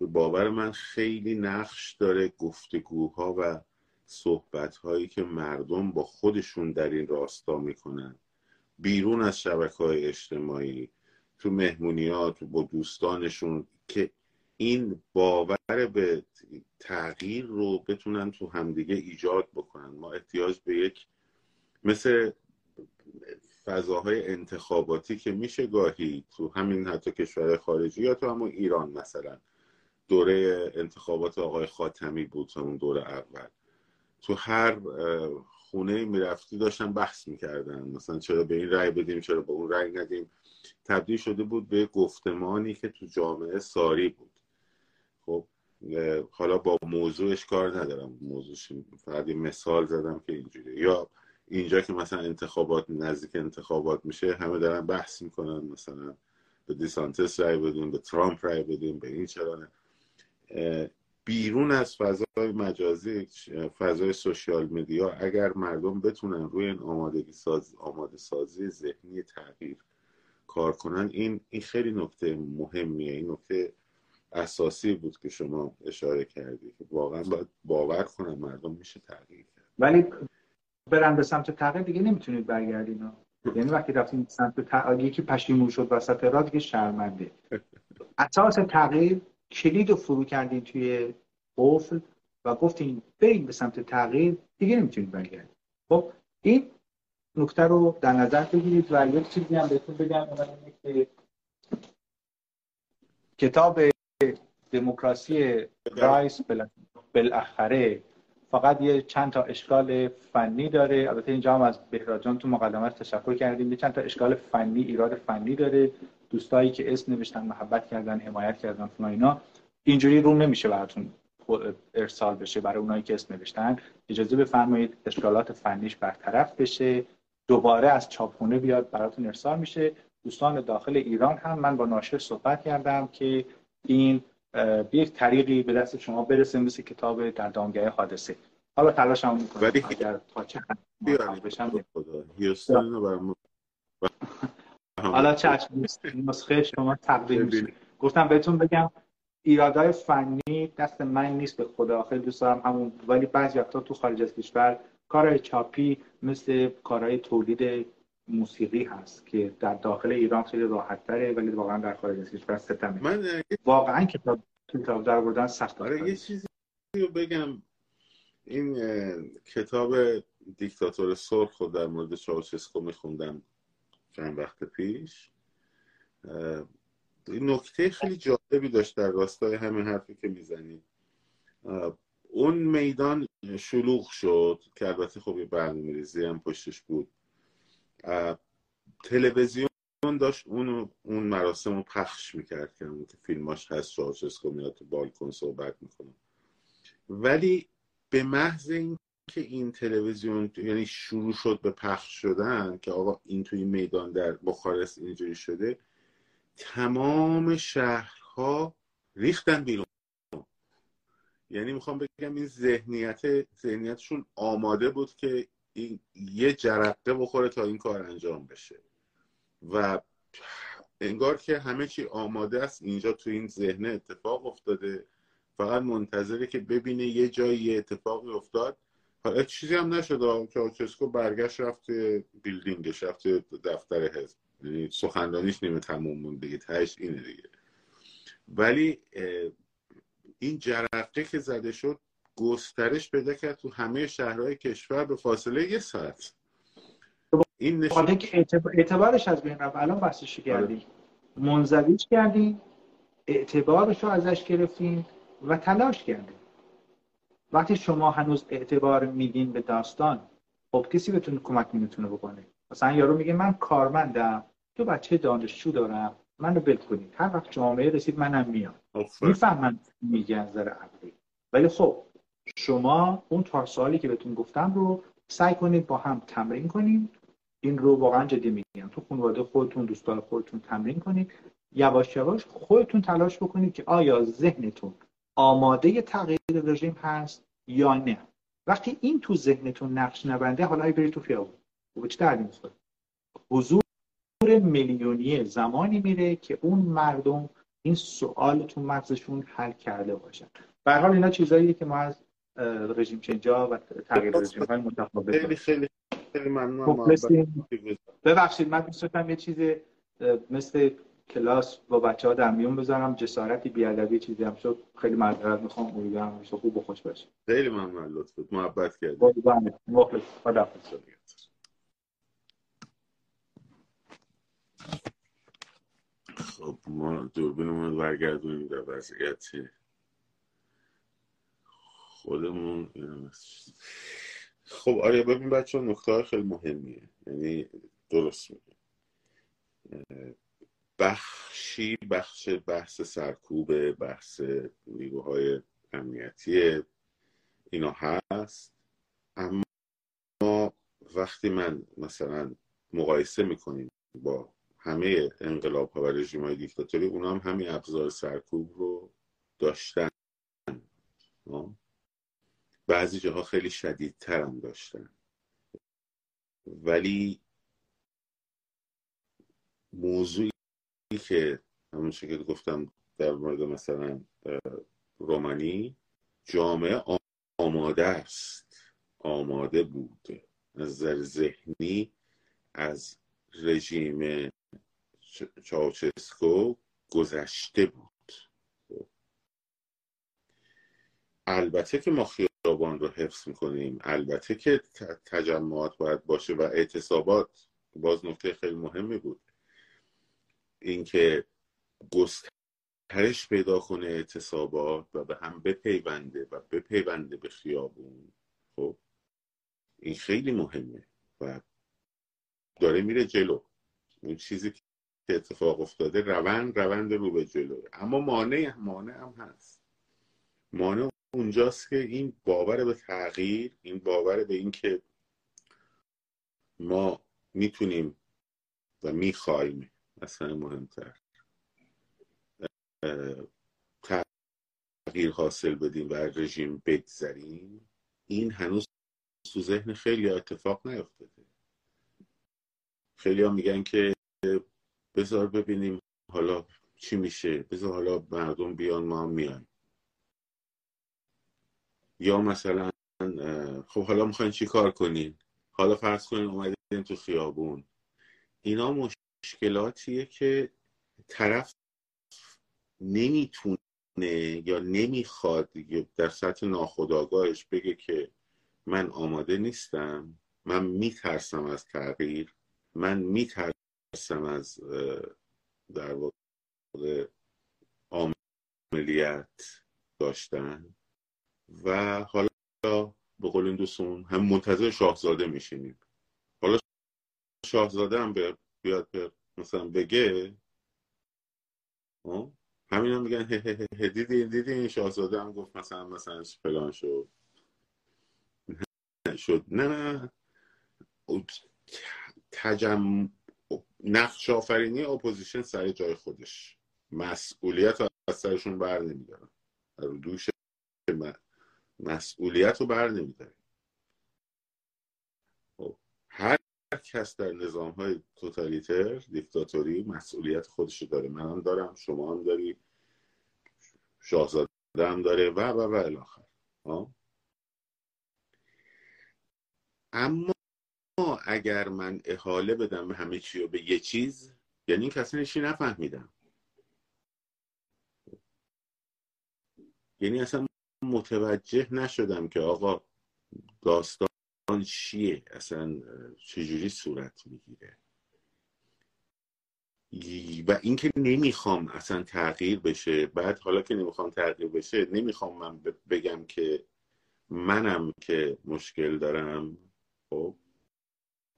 به باور من خیلی نقش داره گفتگوها و صحبت هایی که مردم با خودشون در این راستا می‌کنن. بیرون از شبکه های اجتماعی تو مهمونیات با دوستانشون که این باور به تغییر رو بتونن تو همدیگه ایجاد بکنن. ما احتیاج به یک مثل فضاهای انتخاباتی که میشه گاهی تو همین حتی کشور خارجی یا تو همون ایران مثلا دوره انتخابات آقای خاتمی بود همون دوره اول. تو هر خونه می‌رفتی داشتن بحث می‌کردن. مثلا چرا به این رأی بدیم چرا به اون رأی ندیم. تبدیل شده بود به گفتمانی که تو جامعه ساری بود. خب حالا با موضوعش کار ندارم. موضوعش فقط مثال زدم که اینجوری یا اینجا که مثلا انتخابات نزدیک انتخابات میشه همه دارن بحث می‌کنن. مثلا به دیسانتس رای بدیم به ترامپ رای بدیم به این چرا بیرون از فضای مجازی فضای سوشیال میدیا اگر مردم بتونن روی این آمادگی ساز آماده سازی ذهنی تغییر کار کنن این این خیلی نکته مهمیه. این نکته اساسی بود که شما اشاره کردی که واقعا باید باور کنن مردم میشه تغییر کرد. ولی برن به سمت تغییر دیگه نمی‌تونید برگردین. یعنی وقتی رفتین سمت تغییر یکی پشیمون شد وسط راه دیگه شرمنده. اساس تغییر کلید رو فرو کردین توی قفل و گفتین بریم به سمت تغییر دیگه نمی‌تونید برگردید خب این نکته رو در نظر بگیرید و یک چیزی هم بهتون بگم که کتاب دموکراسی رایس بالاخره فقط یه چند تا اشکال فنی داره. البته اینجا هم از بهراجان تو مقدمه تشکر کردیم. یه چند تا اشکال فنی ایراد فنی داره. دوستایی که اسم نوشتن محبت کردن حمایت کردن فلان اینا اینجوری رو نمیشه براتون ارسال بشه برای اونایی که اسم نوشتن. اجازه بفرمایید اشکالات فنیش برطرف بشه دوباره از چاپخونه بیاد براتون ارسال میشه. دوستان داخل ایران هم من با ناشر صحبت کردم که این به یک طریقی به دست شما برسه مثل کتاب در دامگاه حادثه. حالا تلاش هم می‌کنم اگر تا چه بشم. حالا چشم نسخه شما تقدیم میشه. گفتم بهتون بگم ایرادای فنی دست من نیست به خدا. خیلی دوست دارم همون ولی بعضی وقتا تو خارج از کشور کارهای چاپی مثل کارهای تولید موسیقی هست که در داخل ایران خیلی راحت تره ولی واقعا در خارج از کشور ستمه. من واقعا کتاب کتاب در بردن سخت آره یه چیزی رو بگم. این کتاب دیکتاتور سرخ خود در مورد چاوشسکو میخوندم. چند وقت پیش. نکته خیلی جالبی داشت در راستای همین حرفی که می‌زنی. اون میدان شلوغ شد که البته خب یه برنامه ریزی هم پشتش بود. تلویزیون داشت اون اون مراسم رو پخش می‌کرد که که فیلماش هست چاوشسکو میاد تو بالکن صحبت می‌کنه. ولی به محض این که این تلویزیون یعنی شروع شد به پخش شدن که آقا این توی میدان در بخارست اینجوری شده تمام شهرها ریختن بیرون. یعنی می‌خوام بگم این ذهنیت ذهنیتشون آماده بود که این یه جرقه بخوره تا این کار انجام بشه. و انگار که همه چی آماده است اینجا تو این ذهنه اتفاق افتاده. فقط منتظره که ببینه یه جایی اتفاقی افتاد. چیزی هم نشد. چاوچسکو برگشت رفت بیلدینگش رفت دفتر حزب. یعنی سخنرانیش نیمه تموم مونده دیگه تهش اینه دیگه. ولی این جرقه که زده شد گسترش پیدا کرد تو همه شهرهای کشور به فاصله یه ساعت. این نشون... که اعتبارش از بین رفت. الان بحثش کردی آره. منزویج کردیم اعتبارش رو ازش گرفتیم و تلاش کردیم وقتی شما هنوز اعتبار میدین به داستان خب کسی بتونه کمک می‌تونه بکنه؟ مثلا یارو میگه من کارمندم تو بچه دانشجو دارم منو بل کنید. هر وقت جامعه رسید منم میام. می‌فهمن میگه نظر عقلی. ولی خب شما اون چهار سوالی که بهتون گفتم رو سعی کنید با هم تمرین کنید. این رو واقعا جدی میگم. تو خانواده خودتون دوستان خودتون تمرین کنید. یواش یواش خودتون تلاش بکنید که آیا ذهنتون آماده تغییر رژیم هست یا نه؟ وقتی این تو ذهنتون نقش نبنده حالا برید تو خیابون. به چه دردی می‌خوره؟ حضور میلیونی زمانی میره که اون مردم این سوال تو مغزشون حل کرده باشن. به حال اینا چیزاییه که ما از رژیم چنجا و تغییر رژیم های متفاوت خیلی خیلی خیلی ممنونم. ببخشید من دوست یه چیز مثل کلاس با بچه ها در میون بذارم جسارتی بیادبی چیزی هم شد خیلی معذرت می‌خوام امیدوارم همیشه خوب و خوش باشه. خیلی ممنون لطفت محبت کردی. مخلص خدا خب ما دوربینمون برگردونیم در وضعیت خودمون خب آره ببین بچه نکته خیلی مهمیه یعنی درست میگه بخشی بخش بحث سرکوب بحث نیروهای امنیتی اینا هست. اما وقتی من مثلا مقایسه می‌کنیم با همه انقلاب ها و رژیم های دیکتاتوری اونا هم همین ابزار سرکوب رو داشتن. بعضی جاها خیلی شدیدتر هم داشتن. ولی موضوعی که همون که گفتم در مورد مثلا رومانی جامعه آماده است. آماده بود. از نظر ذهنی از رژیم چاوچسکو گذشته بود. البته که ما خیابان رو حفظ می‌کنیم. البته که تجمعات باید باشه و اعتصابات. باز نکته خیلی مهمی بود. اینکه گسترش پیدا کنه اعتصابات و به هم بپیونده و بپیونده به خیابون خب؟ این خیلی مهمه و داره میره جلو. اون چیزی که اتفاق افتاده روند روند رو به جلو. اما مانع مانع هم هست. مانع اونجاست که این باور به تغییر این باور به اینکه ما می‌تونیم و می‌خوایم اصلا مهمتر. تغییر حاصل بدیم و رژیم بگذریم این هنوز تو ذهن خیلی اتفاق نیفتاده. خیلی ها میگن که بذار ببینیم حالا چی میشه بذار حالا مردم بیان ما هم میایم یا مثلا خب حالا می‌خواین چی کار کنین؟ حالا فرض کنین اومدین تو خیابون. اینا مشکلاتیه که طرف نمی‌تونه یا نمی‌خواد در سطح ناخودآگاهش بگه که من آماده نیستم من میترسم از تغییر من میترسم از در واقع عملیت داشتن و حالا به قول این دوستون هم منتظر شاهزاده میشینیم. حالا شاهزاده هم بیاد مثلا بگه همین هم میگن دیدی دیدی این شاهزاده هم گفت مثلا مثلا فلان شد. شد. نه نه. تجم نقش آفرینی opposition سر جای خودش. مسئولیت رو از سرشون بر نمیدارن. رو دوش مسئولیت رو بر نمیدارن. خب، هر کس در نظام های توتالیتر دیکتاتوری مسئولیت خودش داره. من هم دارم شما هم داری. شاهزاده هم داره. و و و الاخر اما اگر من احاله بدم همه چی رو به یه چیز یعنی این کسی نشی نفهمیدم. یعنی اصلا متوجه نشدم که آقا داستان چیه؟ اصلا چجوری صورت می‌گیره؟ و اینکه نمی‌خوام اصلا تغییر بشه بعد حالا که نمی‌خوام تغییر بشه نمی‌خوام من بگم که منم که مشکل دارم خب؟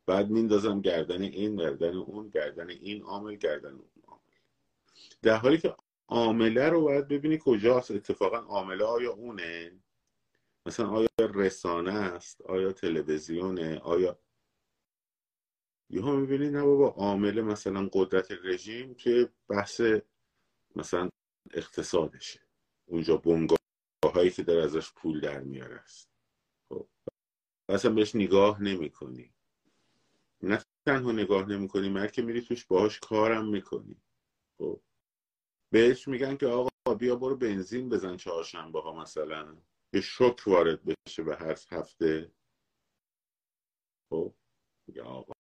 بعد میندازم گردن این گردن اون گردن این عامل گردن اون عامل. در حالی که عامله رو باید ببینی کجاست اتفاقا عامله آیا اونه؟ مثلا آیا رسانه است آیا تلویزیونه؟ آیا یهو می‌بینید نه بابا عامل مثلا قدرت رژیم توی بحث مثلا اقتصادشه. اونجا بنگاه هایی که در ازش پول در میاره است. خب. اصلا بهش نگاه نمی کنی نه تنها نگاه نمی کنی که میری توش باهاش کارم می‌کنی. خب. بهش میگن که آقا بیا برو بنزین بزن چهارشنبه ها مثلا. یه شک وارد بشه به هر هفته. خب میگه آقا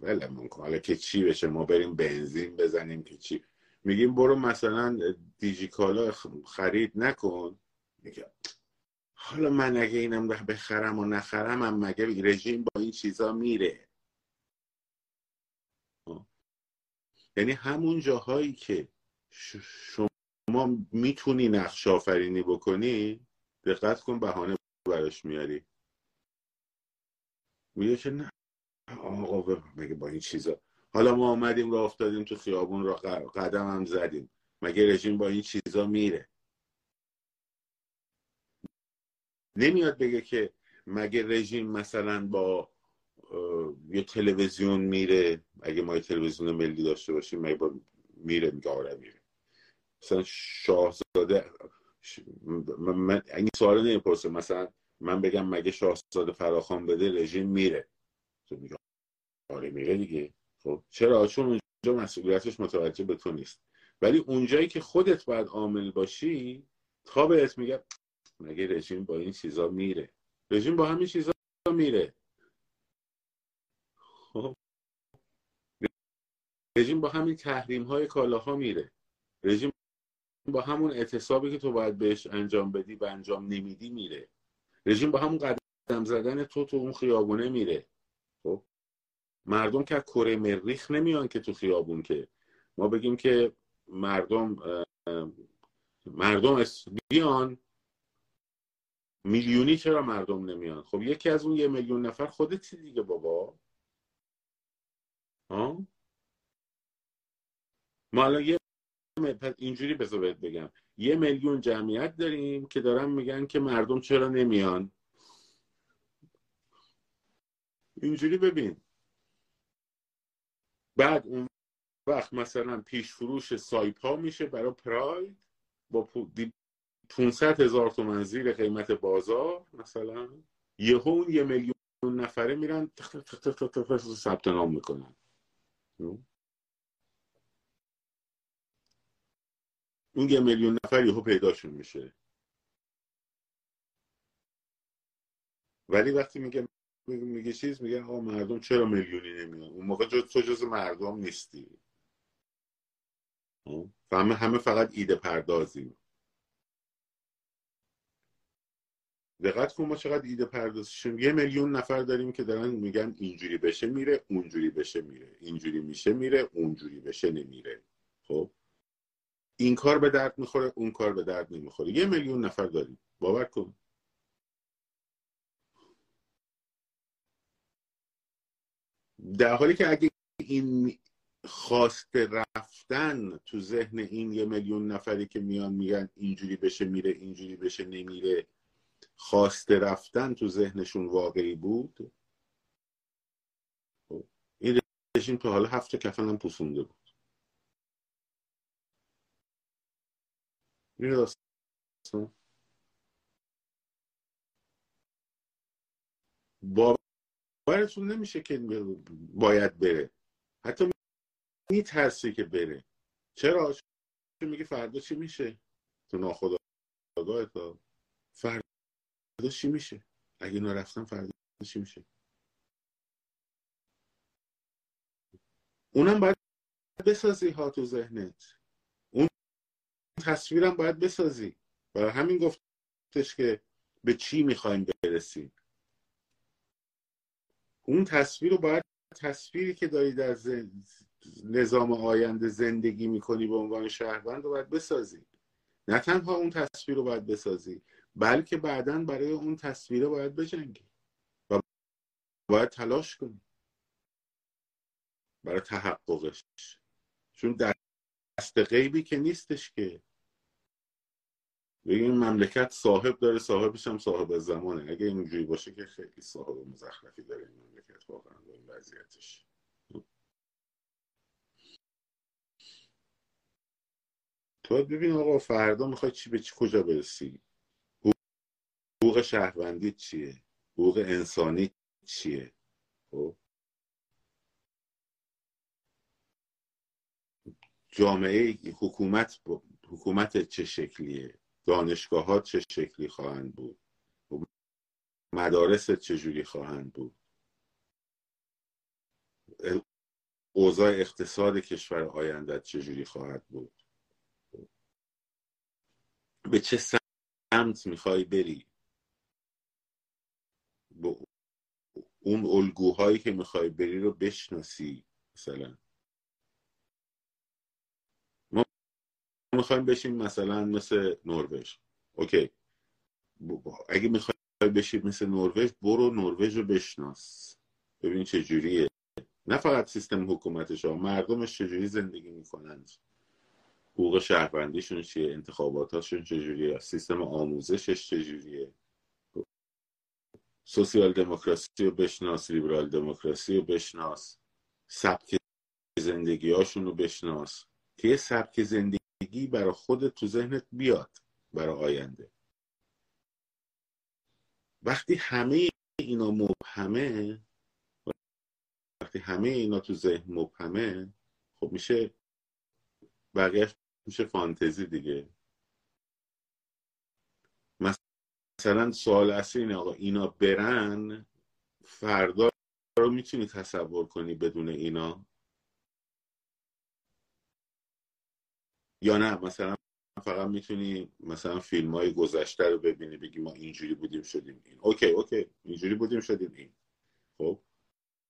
ولمون حالا که چی بشه؟ ما بریم بنزین بزنیم که چی؟ میگیم برو مثلا دیجیکالا خرید نکن. میگه حالا من اگه اینم بخرم و نخرم هم مگه رژیم با این چیزا میره؟ یعنی همون جاهایی که شما می‌تونی نقش آفرینی بکنی دقت کن بهانه براش میاری. میگه که نه. آقا مگه با این چیزا؟ حالا ما آمدیم را افتادیم تو خیابون را قدم هم زدیم. مگه رژیم با این چیزا میره؟ نمیاد بگه که مگه رژیم مثلا با یه تلویزیون میره؟ اگه ما یه تلویزیون ملی داشته باشیم مگه با میره؟ میگه آره میره. مثلا شاهزاده من این سوال نمی‌پرسه مثلا من بگم مگه شاهزاده فراخان بده رژیم میره. تو میگه آره میره دیگه. خب چرا؟ چون اونجا مسئولیتش متوجه به تو نیست. ولی اونجایی که خودت باید عامل باشی تا بهت میگه مگه رژیم با این چیزا میره؟ رژیم با همین چیزا میره. خب. رژیم با همین تحریم های کالاها میره. رژیم با همون اعتصابی که تو باید بهش انجام بدی و انجام نمیدی میره. رژیم با همون قدم زدن تو تو اون خیابونه میره. خب؟ مردم که کره مریخ نمیان که تو خیابون که ما بگیم که مردم مردم بیان. میلیونی چرا مردم نمیان؟ خب یکی از اون یه میلیون نفر خودت دیگه بابا. ها؟ ما الان یه اینجوری بذار بگم. یه میلیون جمعیت داریم که دارن میگن که مردم چرا نمیان. اینجوری ببین. بعد اون وقت مثلا پیش فروش سایپا میشه برای پراید با 500 هزار تومن زیر قیمت بازار مثلا. یهو اون یه میلیون نفره میرن ثبت نام می‌کنن. اون یه میلیون نفر یهو پیداشون میشه. ولی وقتی میگه میگه چیز میگه آقا مردم چرا میلیونی نمیان؟ اون موقع جز تو جز مردم نیستی. همه همه فقط ایده پردازی دقت کن ما چقدر ایده پردازشیم. یه میلیون نفر داریم که دارن میگن اینجوری بشه میره اونجوری بشه میره. اینجوری میشه میره اونجوری بشه نمیره. خب؟ این کار به درد می‌خوره اون کار به درد نمی‌خوره. یه میلیون نفر داریم. باور کن. در حالی که اگه این خواست رفتن تو ذهن این یه میلیون نفری که میان میگن اینجوری بشه میره اینجوری بشه نمیره خواست رفتن تو ذهنشون واقعی بود؟ خب، این رژیم تا حالا هفت کفن هم پوسونده بود. این باورتون نمیشه که باید بره. حتی میترسه که بره. چرا؟ چون میگه فردا چی میشه؟ تو ناخداگاه تا فردا چی میشه؟ اگه نرفتم فردا چی میشه؟ اونم باید بسازی ها تو ذهنت. تصویرم باید بسازی. برای همین گفتش که به چی می‌خوایم برسیم. اون تصویر رو باید تصویری که داری در نظام آینده زندگی می‌کنی به عنوان شهروند رو باید بسازی. نه تنها اون تصویر رو باید بسازی بلکه بعدا برای اون تصویره باید بجنگی و باید تلاش کنی. برای تحققش. چون دست غیبی که نیستش که. این مملکت صاحب داره صاحبش هم صاحب زمانه. اگه اینجوری باشه که خیلی صاحب مزخرفی داره این مملکت واقعا به این وضعیتش. تو ببین آقا فردا می‌خوای چی به چی کجا برسی؟ حقوق شهروندی چیه؟ حقوق انسانی چیه؟ خب؟ جامعه حکومت حکومت چه شکلیه؟ دانشگاه ها چه شکلی خواهند بود؟ مدارس چجوری خواهند بود؟ اوضاع اقتصاد کشور آینده چجوری خواهد بود؟ به چه سمت می‌خوای بری؟ اون الگوهایی که می‌خوای بری رو بشناسی مثلا. می‌خوایم بشیم مثلا مثل نروژ. اوکی. اگه می‌خوای بشیم مثل نروژ برو نروژ رو بشناس. ببین چه جوریه. نه فقط سیستم حکومتش ها مردمش چجوری زندگی می‌کنند حقوق شهروندیشون چیه انتخاباتاشون چجوریه سیستم آموزشش چجوریه سوسیال دموکراسی رو بشناس لیبرال دموکراسی رو بشناس. سبک زندگی هاشون رو بشناس. که سبک زندگی برای خودت تو ذهنت بیاد برای آینده. وقتی همه اینا مبهمه وقتی همه اینا تو ذهن مبهمه خب میشه بقیهش میشه فانتزی دیگه. مثلا سوال اصلی اینه آقا اینا برن فردا رو می‌تونی تصور کنی بدون اینا؟ یا نه؟ مثلا فقط می‌تونی مثلا فیلم های گذشته رو ببینی بگی ما اینجوری بودیم شدیم این. اوکی اوکی اینجوری بودیم شدیم این. خب؟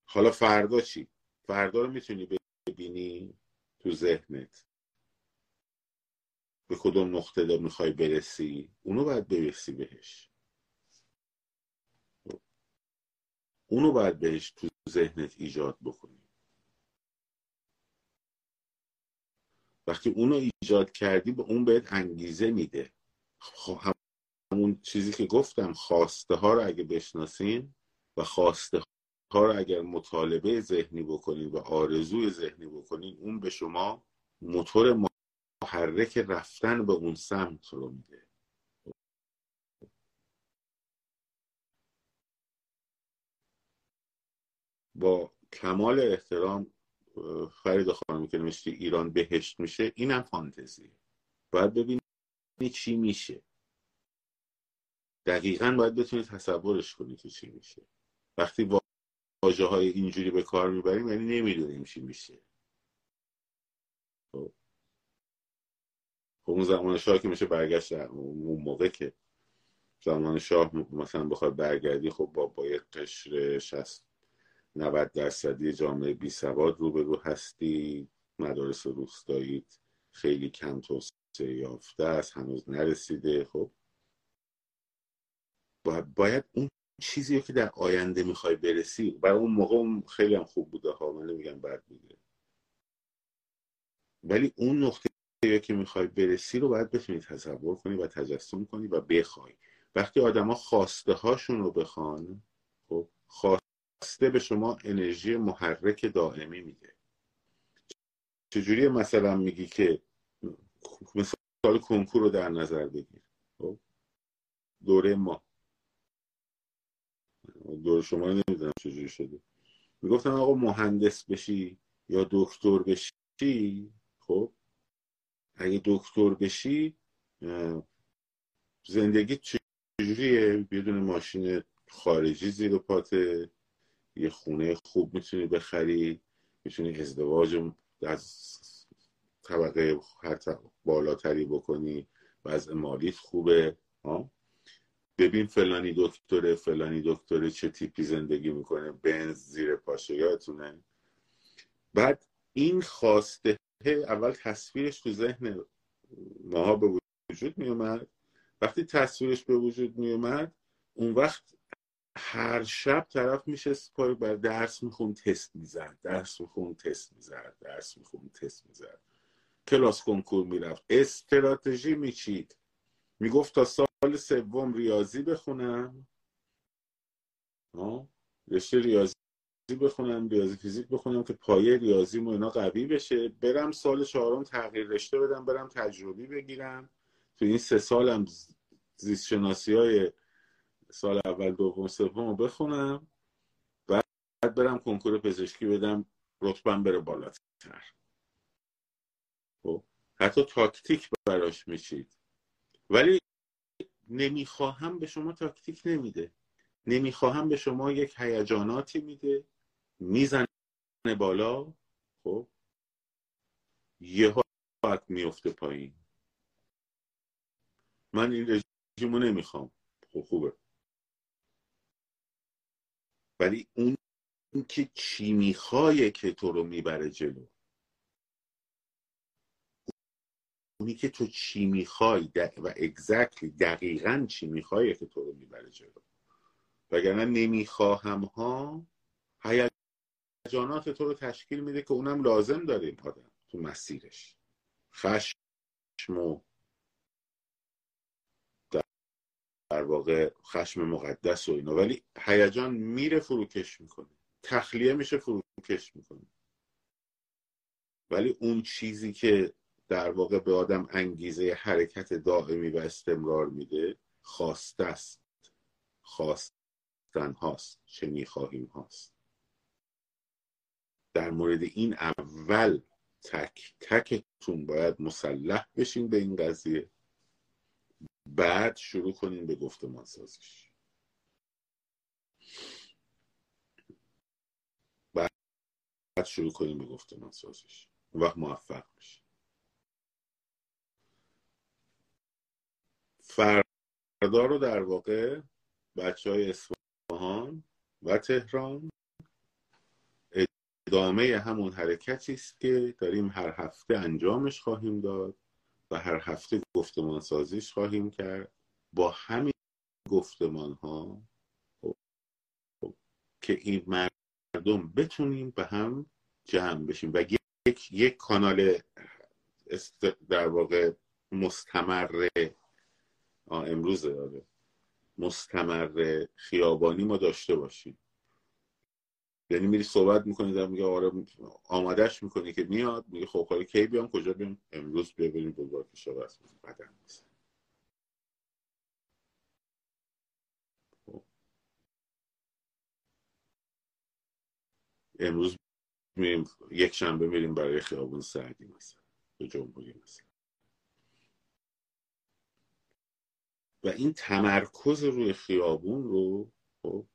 حالا فردا چی؟ فردا رو می‌تونی ببینی تو ذهنت. به کدوم نقطه دار می‌خوای برسی؟ اونو باید برسی بهش. اونو باید بهش تو ذهنت ایجاد بکنی. وقتی اونو ایجاد کردی به اون بهت انگیزه میده. خب همون چیزی که گفتم خواسته ها رو اگه بشناسین و خواسته ها رو اگر مطالبه ذهنی بکنین و آرزوی ذهنی بکنین اون به شما موتور محرک رفتن به اون سمت رو میده. با کمال احترام فرید خانمی که نوشتی ایران بهشت میشه اینم فانتزیه. باید ببینی چی میشه. دقیقا باید بتونی تصورش کنی که چی میشه. وقتی واژه های اینجوری به کار می‌بریم یعنی نمی‌دونیم چی میشه. خب, خب اون زمان شاه که میشه برگشت اون موقع که زمان شاه مثلا بخواد برگردی خب با با یک قشر 60 90 درصدی جامعه بی سواد رو هستی مدارس روستایی خیلی کم توسعه یافته است هنوز نرسیده. خب باید اون چیزی که در آینده می‌خوای برسی برای اون موقع خیلی هم خوب بوده ها من نمیگم بد بوده. ولی اون نقطه که می‌خوای برسی رو باید بتونی تصور کنی و تجسم کنی و بخوای. وقتی آدما خواسته هاشون رو بخوان خب خواسته به شما انرژی محرک دائمی میده. چجوری مثلا میگی که مثال کنکور رو در نظر بگیر؟ خب؟ دوره ما. دور شما نمی‌دونم چجوری شده. می‌گفتن آقا مهندس بشی یا دکتر بشی خب؟ اگه دکتر بشی زندگی چجوریه؟ بدون ماشین خارجی زیر پاته. یه خونه خوب می‌تونی بخری می‌تونی ازدواج از طبقه هر بالاتری بکنی وضع مالیت خوبه ها؟ ببین فلانی دکتره فلانی دکتره چه تیپی زندگی می‌کنه بنز زیر پاشه یادتونه؟ بعد این خواسته اول تصویرش تو ذهن ماها به وجود میومد وقتی تصویرش به وجود میومد اون وقت هر شب طرف میشه پای بر درس میخون تست می‌زد درس میخون تست می‌زد درس میخون تست می‌زد. کلاس کنکور می‌رفت. استراتژی میچید. می‌گفت تا سال سوم ریاضی بخونم. رشته ریاضی بخونم ریاضی فیزیک بخونم که پایه ریاضی و اینا قوی بشه. برم سال چهارم تغییر رشته بدم برم تجربی بگیرم. تو این سه سالم زیست شناسی های سال اول دوم سوم بخونم. بعد برم کنکور پزشکی بدم رتبم بره بالاتر. خب؟ حتی تاکتیک براش میشید ولی نمی‌خواهم به شما تاکتیک نمیده. نمی‌خواهم به شما یک هیجاناتی میده. می‌زنه بالا. خب؟ یه حالت میفته پایین. من این رژیمو نمی‌خوام. خب خوبه. ولی اون که چی می‌خوای که تو رو می‌بره جلو. اونی که تو چی می‌خوای و اگزکتلی دقیقا چی می‌خوای که تو رو می‌بره جلو. وگرنه نمی‌خواهم ها هیجانات تو رو تشکیل میده که اونم لازم داره این آدم تو مسیرش. خشم و در واقع خشم مقدس و اینا. ولی هیجان میره فروکش می‌کنه. تخلیه میشه فروکش می‌کنه. ولی اون چیزی که در واقع به آدم انگیزه حرکت دائمی و استمرار میده خواسته است. خواستن هاست. چه می‌خواهیم هاست. در مورد این اول تک تکتون باید مسلح بشین به این قضیه. بعد شروع کنیم به گفتمان سازش بعد شروع کنیم به گفتمان اون وقت موفق میشه فردا رو در واقع بچه های اصفهان و تهران ادامه همون حرکتی است که داریم هر هفته انجامش خواهیم داد. و هر هفته گفتمان سازیش خواهیم کرد. با همین گفتمان ها که این مردم بتونیم به هم جمع بشیم و یک, یک کانال در واقع مستمر امروز داره مستمر خیابانی ما داشته باشیم. یعنی میری صحبت می‌کنی در میگه آره آمادش می‌کنی که میاد میگه خب حالا کی بیام کجا بیام؟ امروز بیا بریم بلوار کشاورز قدم خب. امروز میریم یک شنبه میریم برای خیابون سعدی مثلا به جمهوری مثلا. و این تمرکز روی خیابون رو خب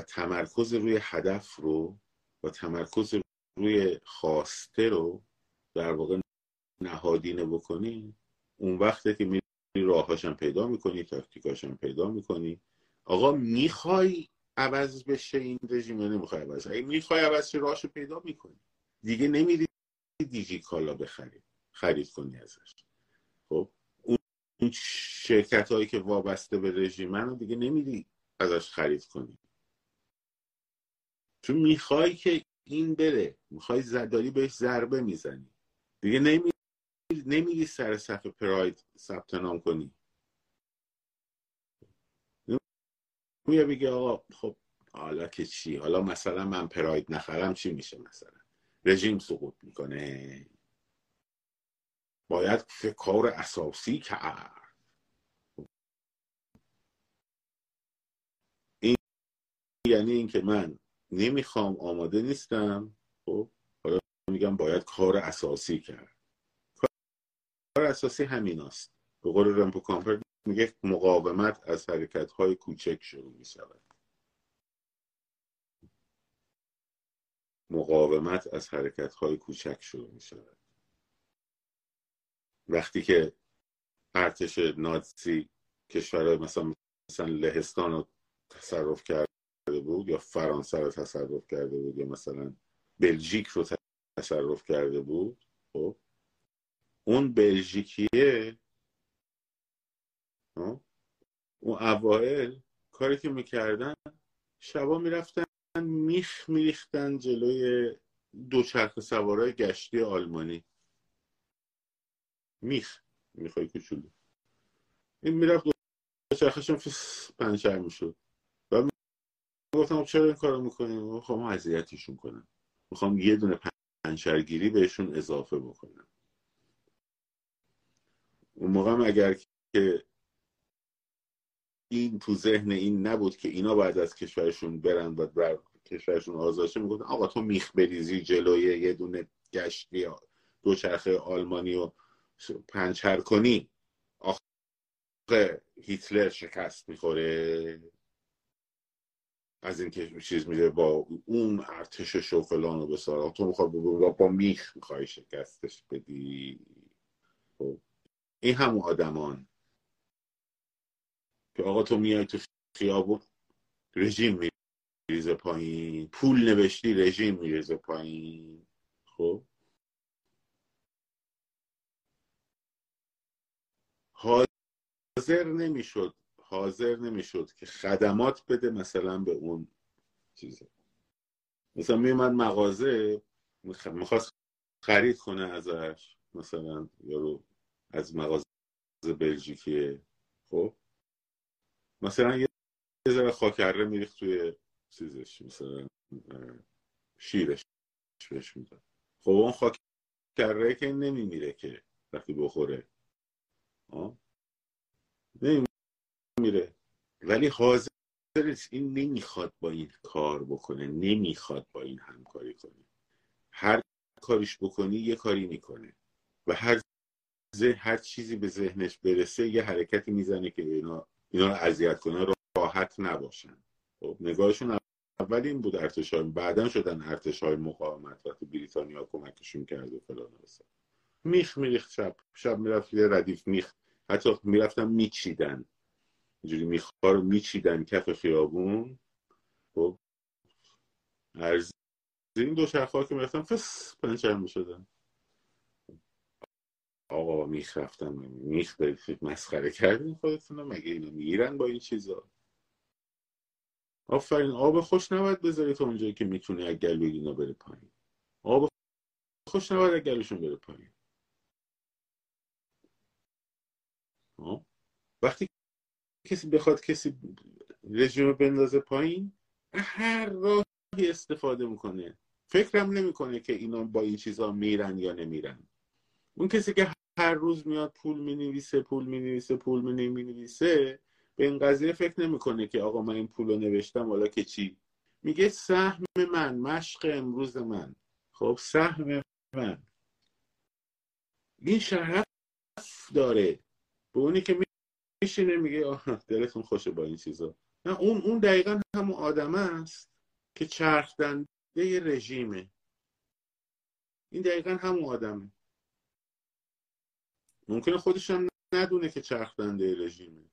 تمرکز روی هدف رو و تمرکز روی خواسته رو در واقع نهادینه بکنی اون وقته که میری راهاشم پیدا می‌کنی تاکتیکاشم پیدا می‌کنی. آقا می‌خوای عوض بشه این رژیم یا نمی‌خوای عوض؟ اگه می‌خوای عوض راهشو پیدا می‌کنی. دیگه نمیری دیجی کالا بخری خرید کنی ازش. خب؟ اون شرکت هایی که وابسته به رژیم رو دیگه نمیری ازش خرید کنی. چون می‌خوای که این بره می‌خوای زداری بهش ضربه می‌زنی. دیگه نمیری نمیری سر صفحه پراید ثبت نام کنی. میگه بگه آقا خب حالا که چی؟ حالا مثلا من پراید نخرم چی میشه مثلا؟ رژیم سقوط می‌کنه. باید کار اساسی کرد. این یعنی اینکه من نمی‌خوام آماده نیستم. خب حالا میگم باید کار اساسی کرد. کار اساسی همین است به قول رمپو کامپر میگه مقاومت از حرکت های کوچک شروع می‌شود. مقاومت از حرکت های کوچک شروع می شود وقتی که ارتش نازی کشورهای مثلا مثلا لهستان رو تصرف بود یا فرانسه رو تصرف کرده بود یا مثلا بلژیک رو تصرف کرده بود؟ خب. اون بلژیکیه. خب؟ اون اوائل کاری که می‌کردن شبا می‌رفتن میخ میریختن جلوی دوچرخه سوارای گشتی آلمانی. میخ می‌خوای کوچولو. این می‌رفت دوچرخهشون پنچر می‌شد. گفتم خب چرا این کارو می‌کنیم می‌خوام اذیتشون کنم. می‌خوام یه دونه پنچرگیری بهشون اضافه بکنم. اون موقع اگر که این تو ذهن این نبود که اینا بعد از کشورشون برن و بر کشورشون آزاشه می‌گفتن آقا تو میخ بریزی جلوی یه دونه گشتی دوچرخه آلمانی و پنچر کنی. آخه هیتلر شکست می‌خوره. از این که چیز میره با اون ارتشش و فلان و بسار. تو می‌خواد با, با میخ می‌خوای شکستش بدی. خب. این همون آدمان. که آقا تو میای تو خیابون رژیم میریزه پایین. پول نوشتی رژیم میریزه پایین. خب. حاضر نمی‌شد حاضر نمی‌شد که خدمات بده مثلا به اون چیزه. مثلا میومد مغازه می‌خواست خرید کنه ازش مثلا یارو از مغازه بلژیکیه خب؟ مثلا یه ذره خاکره میریخت توی چیزش مثلا شیرش بهش می‌داد. خب اون خاکره که نمیمیره که وقتی بخوره. نمیره ولی حاضر این نمی‌خواد با این کار بکنه. نمی‌خواد با این همکاری کنه. هر کاریش بکنی یه کاری می‌کنه. و هر هر چیزی به ذهنش برسه یه حرکتی می‌زنه که اینا اینا رو اذیت کنه راحت نباشن. خب نگاهشون اول این بود ارتش های بعدا شدن ارتش های مقاومت وقتی بریتانیا کمکشون کرد و فلان میخ میریخت شب. شب می‌رفت یه ردیف میخ. حتی می‌رفتن میچیدن. اینجوری میخا رو میچیدن کف خیابون خب. از این دو شرخ که می‌رفتن فس پنچر می‌شدن. آقا میخ رفتن میخ دارید مسخره کردین خودتون مگه اینو می‌گیرن با این چیزا؟ آفرین آب خوش نباید بذاری تا اونجایی که می‌تونی اگر گلوی اینا بره پایین. آب خوش نباید اگر گلوشون بره پایین. وقتی کسی بخواد کسی رژیم بندازه پایین هر راهی استفاده می‌کنه. فکرم نمی‌کنه که اینا با این چیزا میرن یا نمیرن. اون کسی که هر روز میاد پول می‌نویسه پول می‌نویسه پول می‌نویسه به این قضیه فکر نمی‌کنه که آقا من این پول رو نوشتم حالا که چی؟ میگه سهم من مشق امروز من. خب سهم من. این شرح داره. به اونی که میشینه میگه دلتون خوشه با این چیزا. نه اون اون دقیقا همون آدم است که چرخ دنده رژیمه. این دقیقا همون آدمه. ممکنه خودش هم ندونه که چرخ دنده رژیمه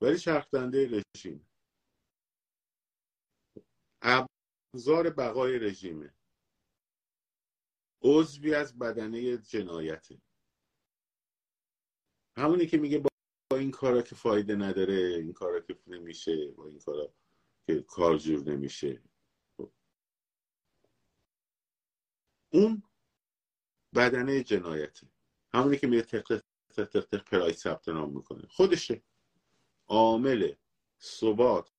ولی چرخ دنده رژیم ابزار بقای رژیمه. عضوی از بدنه جنایته. همونی که میگه این کارا که فایده نداره این کارا که نمیشه با این کارا که کار جور نمیشه. اون بدنه جنایته. همونی که میگه تق تق تق تق پرای ثبت نام می‌کنه. خودشه. عامل ثبات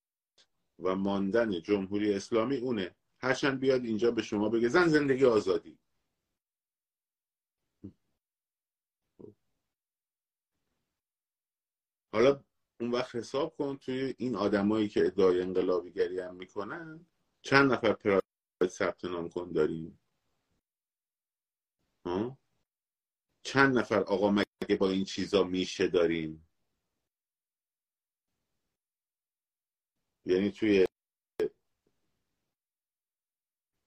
و ماندن جمهوری اسلامی اونه. هرچند بیاد اینجا به شما بگه زن زندگی آزادی. حالا اون وقت حساب کن توی این آدمایی که ادعای انقلابیگری هم می‌کنن چند نفر پراید ثبت نام کن داریم؟ ها؟ چند نفر آقا مگه با این چیزا میشه داریم؟ یعنی توی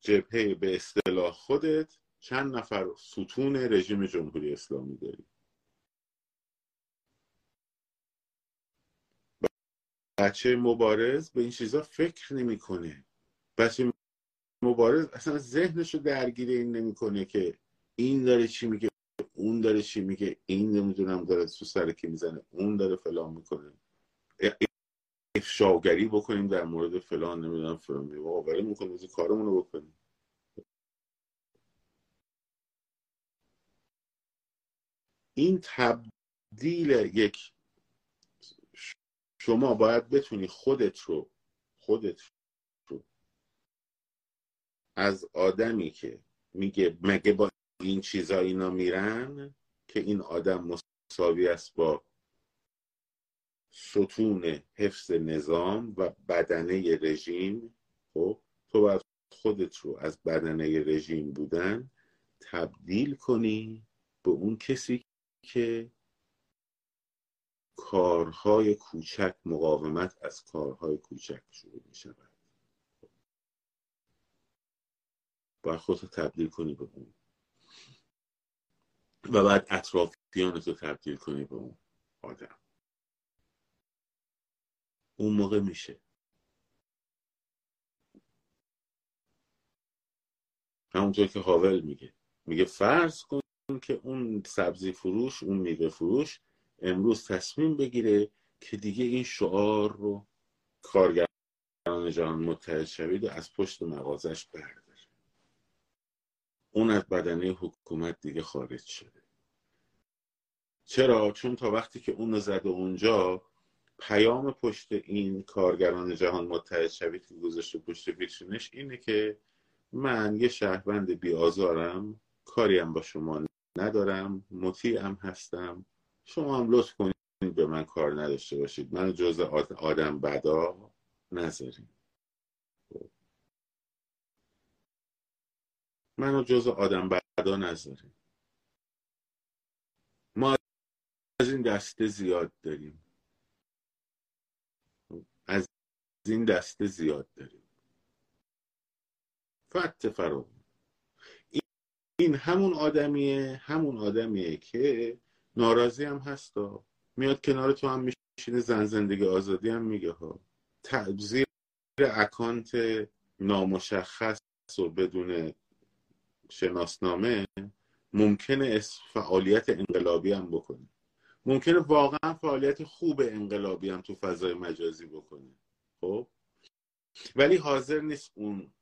جبهه به اصطلاح خودت چند نفر ستون رژیم جمهوری اسلامی داری؟ بچه مبارز به این چیزا فکر نمی‌کنه. بچه مبارز اصلا ذهنش رو درگیر این نمی‌کنه که این داره چی میگه اون داره چی میگه این نمی‌دونم داره تو سر کی می‌زنه اون داره فلان می‌کنه. افشاگری بکنیم در مورد فلان نمی‌دونم فلان. میگه ولی می‌کنیم کارمون رو بکنیم این تبدیل یک شما باید بتونی خودت رو خودت رو از آدمی که میگه مگه با این چیزا اینا میرن که این آدم مساوی است با ستون حفظ نظام و بدنه رژیم؟ خب تو باید خودت رو از بدنه رژیم بودن تبدیل کنی به اون کسی که کارهای کوچک مقاومت از کارهای کوچک شروع می شود. باید خودت تبدیل کنی به اون. و بعد اطرافیانت رو تبدیل کنی به اون آدم. اون موقع میشه. همونطور که هاول میگه. میگه فرض کن که اون سبزی فروش اون میوه فروش امروز تصمیم بگیره که دیگه این شعار رو کارگران جهان متحد شوید و از پشت مغازش برداره اون از بدنه حکومت دیگه خارج شده چرا؟ چون تا وقتی که اون زده اونجا پیام پشت این کارگران جهان متحد شوید که گذاشته پشت ویترینش اینه که من یه شهروند بیازارم کاریم با شما ندارم مطیعم هستم شما هم لطف کنید به من کار نداشته باشید. من جز آدم بدا نذاریم. منو جز آدم بدا نذاریم. ما از این دسته زیاد داریم. از این دسته زیاد داریم. فت فرام این همون آدمیه همون آدمیه که ناراضی هم هستا میاد کنار تو هم میشینه زن زندگی آزادی هم میگه ها. زیر اکانت نامشخص و بدون شناسنامه ممکنه فعالیت انقلابی هم بکنه. ممکنه واقعا فعالیت خوب انقلابی هم تو فضای مجازی بکنه. خب؟ ولی حاضر نیست اون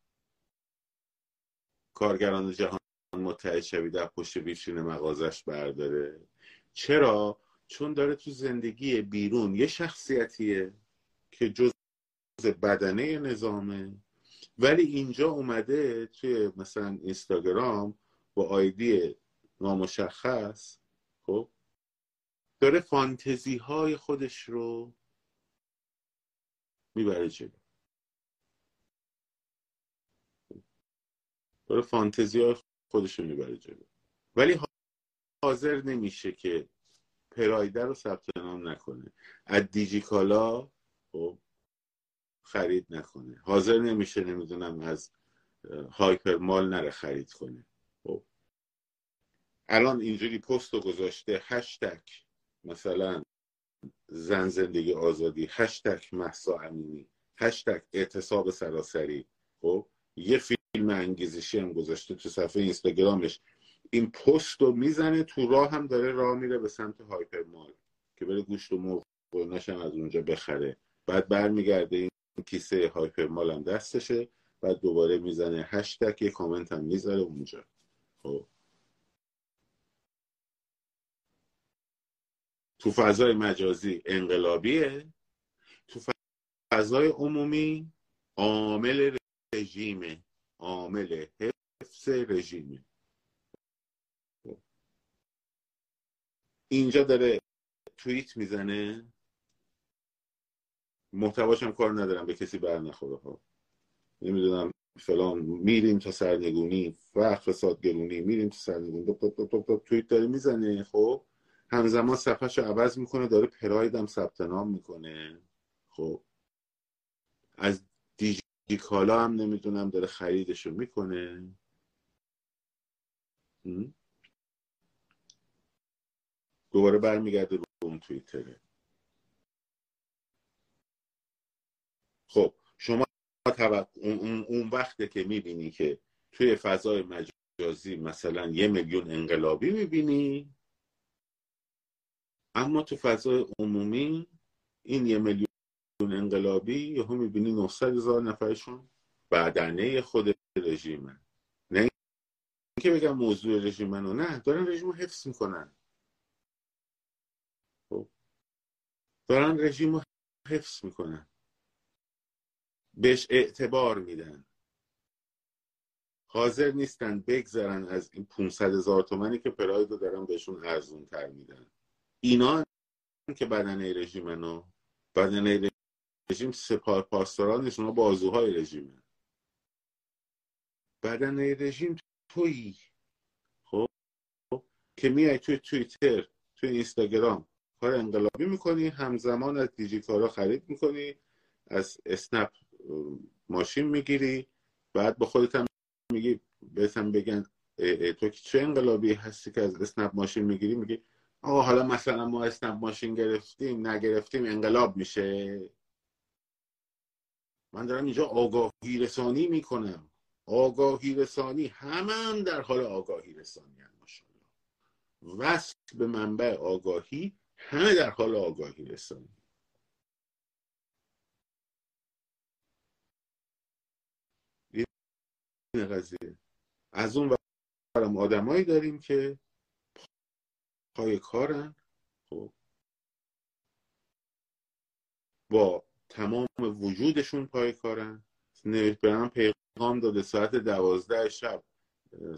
کارگران جهان متحد شوی در پشت ویترین مغازش برداره. چرا؟ چون داره تو زندگی بیرون. یه شخصیتیه که جز بدنه نظامه. ولی اینجا اومده توی مثلا اینستاگرام با آیدی نامشخص خب داره فانتزی های خودش رو می‌بره جلو. داره فانتزی های خودش رو می‌بره جلو. ولی حاضر نمیشه که پرایده رو ثبت نام نکنه. از دیجیکالا خب خرید نکنه. حاضر نمیشه نمی‌دونم از هایپر مال نره خرید کنه. خب. الان اینجوری پست گذاشته هشتگ مثلا زن زندگی آزادی هشتگ محسا امینی هشتگ اعتصاب سراسری. خب یه فیلم انگیزشی هم گذاشته تو صفحه اینستاگرامش. این پست رو می‌زنه تو راه هم داره راه میره به سمت هایپر مال که بره گوشت و مرغ نشن از اونجا بخره. بعد برمیگرده این کیسه هایپر مال هم دستشه بعد دوباره می‌زنه هشتگ یه کامنت هم می‌ذاره اونجا. خب. تو فضای مجازی انقلابیه. تو فضای عمومی عامل رژیمه. عامل حفظ رژیمه. اینجا داره توییت می‌زنه. محتواش هم کار ندارم به کسی بر نخوره ها. نمی‌دونم فلان میریم تا سرنگونی وقت فساد گرونی میریم تا سرنگونی. توییت داره می‌زنه خب؟ همزمان صفحش رو عوض می‌کنه داره پراید هم ثبت نام می‌کنه. خب؟ از دیجی کالا هم نمی‌دونم داره خریدش رو می‌کنه دوباره برمیگرده رو اون توییتره. خب شما اون, اون وقته که می‌بینی که توی فضای مجازی مثلا یه میلیون انقلابی می‌بینی اما تو فضای عمومی این یه میلیون انقلابی یهو می‌بینی 900 هزار نفرشون بدنه خود رژیمن. نه اینکه بگم موضوع رژیمن و نه دارن رژیم حفظ می‌کنن. دارن رژیم رو حفظ می‌کنن. بهش اعتبار میدن. حاضر نیستن بگذرن از این 500 هزار تومنی که پراید رو دارن بهشون ارزون تر میدن. اینا که بدنه رژیمن بدنه رژیم سپاه پاسداران نیست اونا بازوهای رژیمه بدنه رژیم تویی. خب؟ که میای توی تویتر توی اینستاگرام کار انقلابی می‌کنی همزمان از دیجیکارا خرید می‌کنی از اسنپ ماشین می‌گیری بعد با خودت هم میگی بهتم بگن تو چه انقلابی هستی که از اسنپ ماشین می‌گیری؟ میگی آقا حالا مثلا ما اسنپ ماشین گرفتیم نگرفتیم انقلاب میشه. من دارم اینجا آگاهی رسانی می‌کنم. آگاهی رسانی همه هم در حال آگاهی رسانی هم ماشاءالله. وصل به منبع آگاهی همه در حال آگاهی رسانی این قضیه. از اون برم آدمایی داریم که پای کارن. خب. با تمام وجودشون پای کارن. به من پیغام داده. ساعت دوازده شب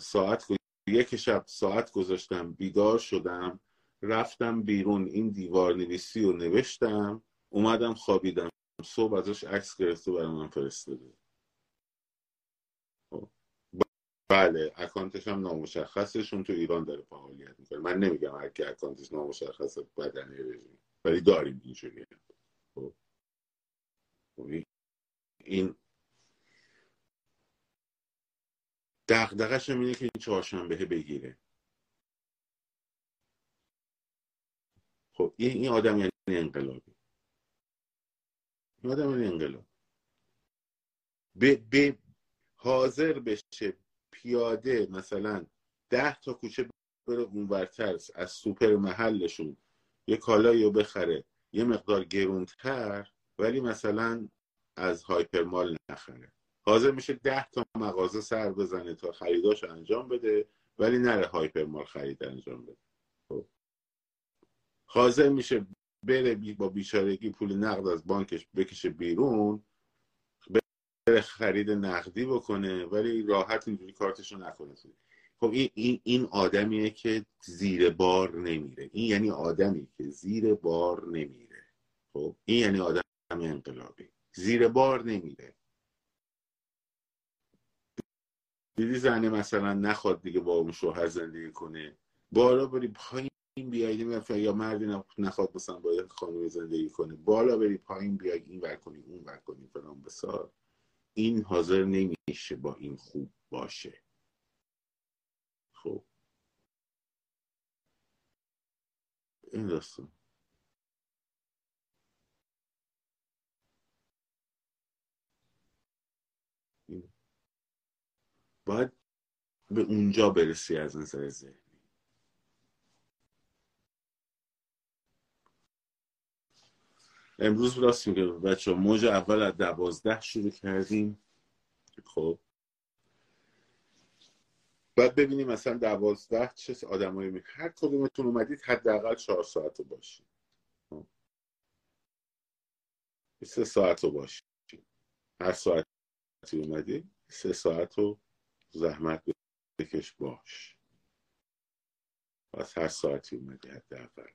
ساعت یک شب ساعت گذاشتم. بیدار شدم. رفتم بیرون این دیوار نویسی رو نوشتم اومدم خوابیدم. صبح ازش عکس گرفته برای من فرستاده. خب. بله اکانتش هم نامشخصشون تو ایران داره فعالیت می‌کنه. من نمیگم هر کی اکانتش نامشخص بدنه رژیم ولی داریم اینجوری. خب. خب این هم اینه که این چهارشنبه بگیره. خب این آدم یعنی انقلابی. این آدم یعنی انقلاب. به حاضر بشه پیاده مثلا ده تا کوچه بره اونورتر از سوپر محلشون یه کالایی رو بخره یه مقدار گرونتر ولی مثلا از هایپرمال نخره. حاضر میشه ده تا مغازه سر بزنه تا خریداش انجام بده ولی نره هایپرمال خرید انجام بده. حاضر میشه بره با بیچارگی پول نقد از بانکش بکشه بیرون بره خرید نقدی بکنه ولی راحت اینجوری کارتشو نکنه. خب این, این, این آدمیه که زیر بار نمیره. این یعنی آدمی که زیر بار نمیره. خب این یعنی آدم انقلابی. زیر بار نمیره. دیدی زنه مثلا نخواد دیگه با اون شوهر زندگی کنه؟ بارا بری پایین. بیایید یا مردی نخواد مثلا با خانمی زندگی کنه بالا بری پایین بیای این ور کنی اون ور کنی فلان بسار. این حاضر نمیشه با این خوب باشه. خب. این داستان. باید به اونجا برسی از نظر ذهنی امروز راست میگه بچه موج اول از دوازده شروع کردیم. خب. بعد ببینیم مثلا دوازده چه آدمایی می هر کدومتون اومدید حداقل چهار ساعت رو باشید. خب. سه ساعت رو باشید. هر ساعتی اومدید سه ساعت رو زحمت بکش باش. پس هر ساعتی اومدی حداقل.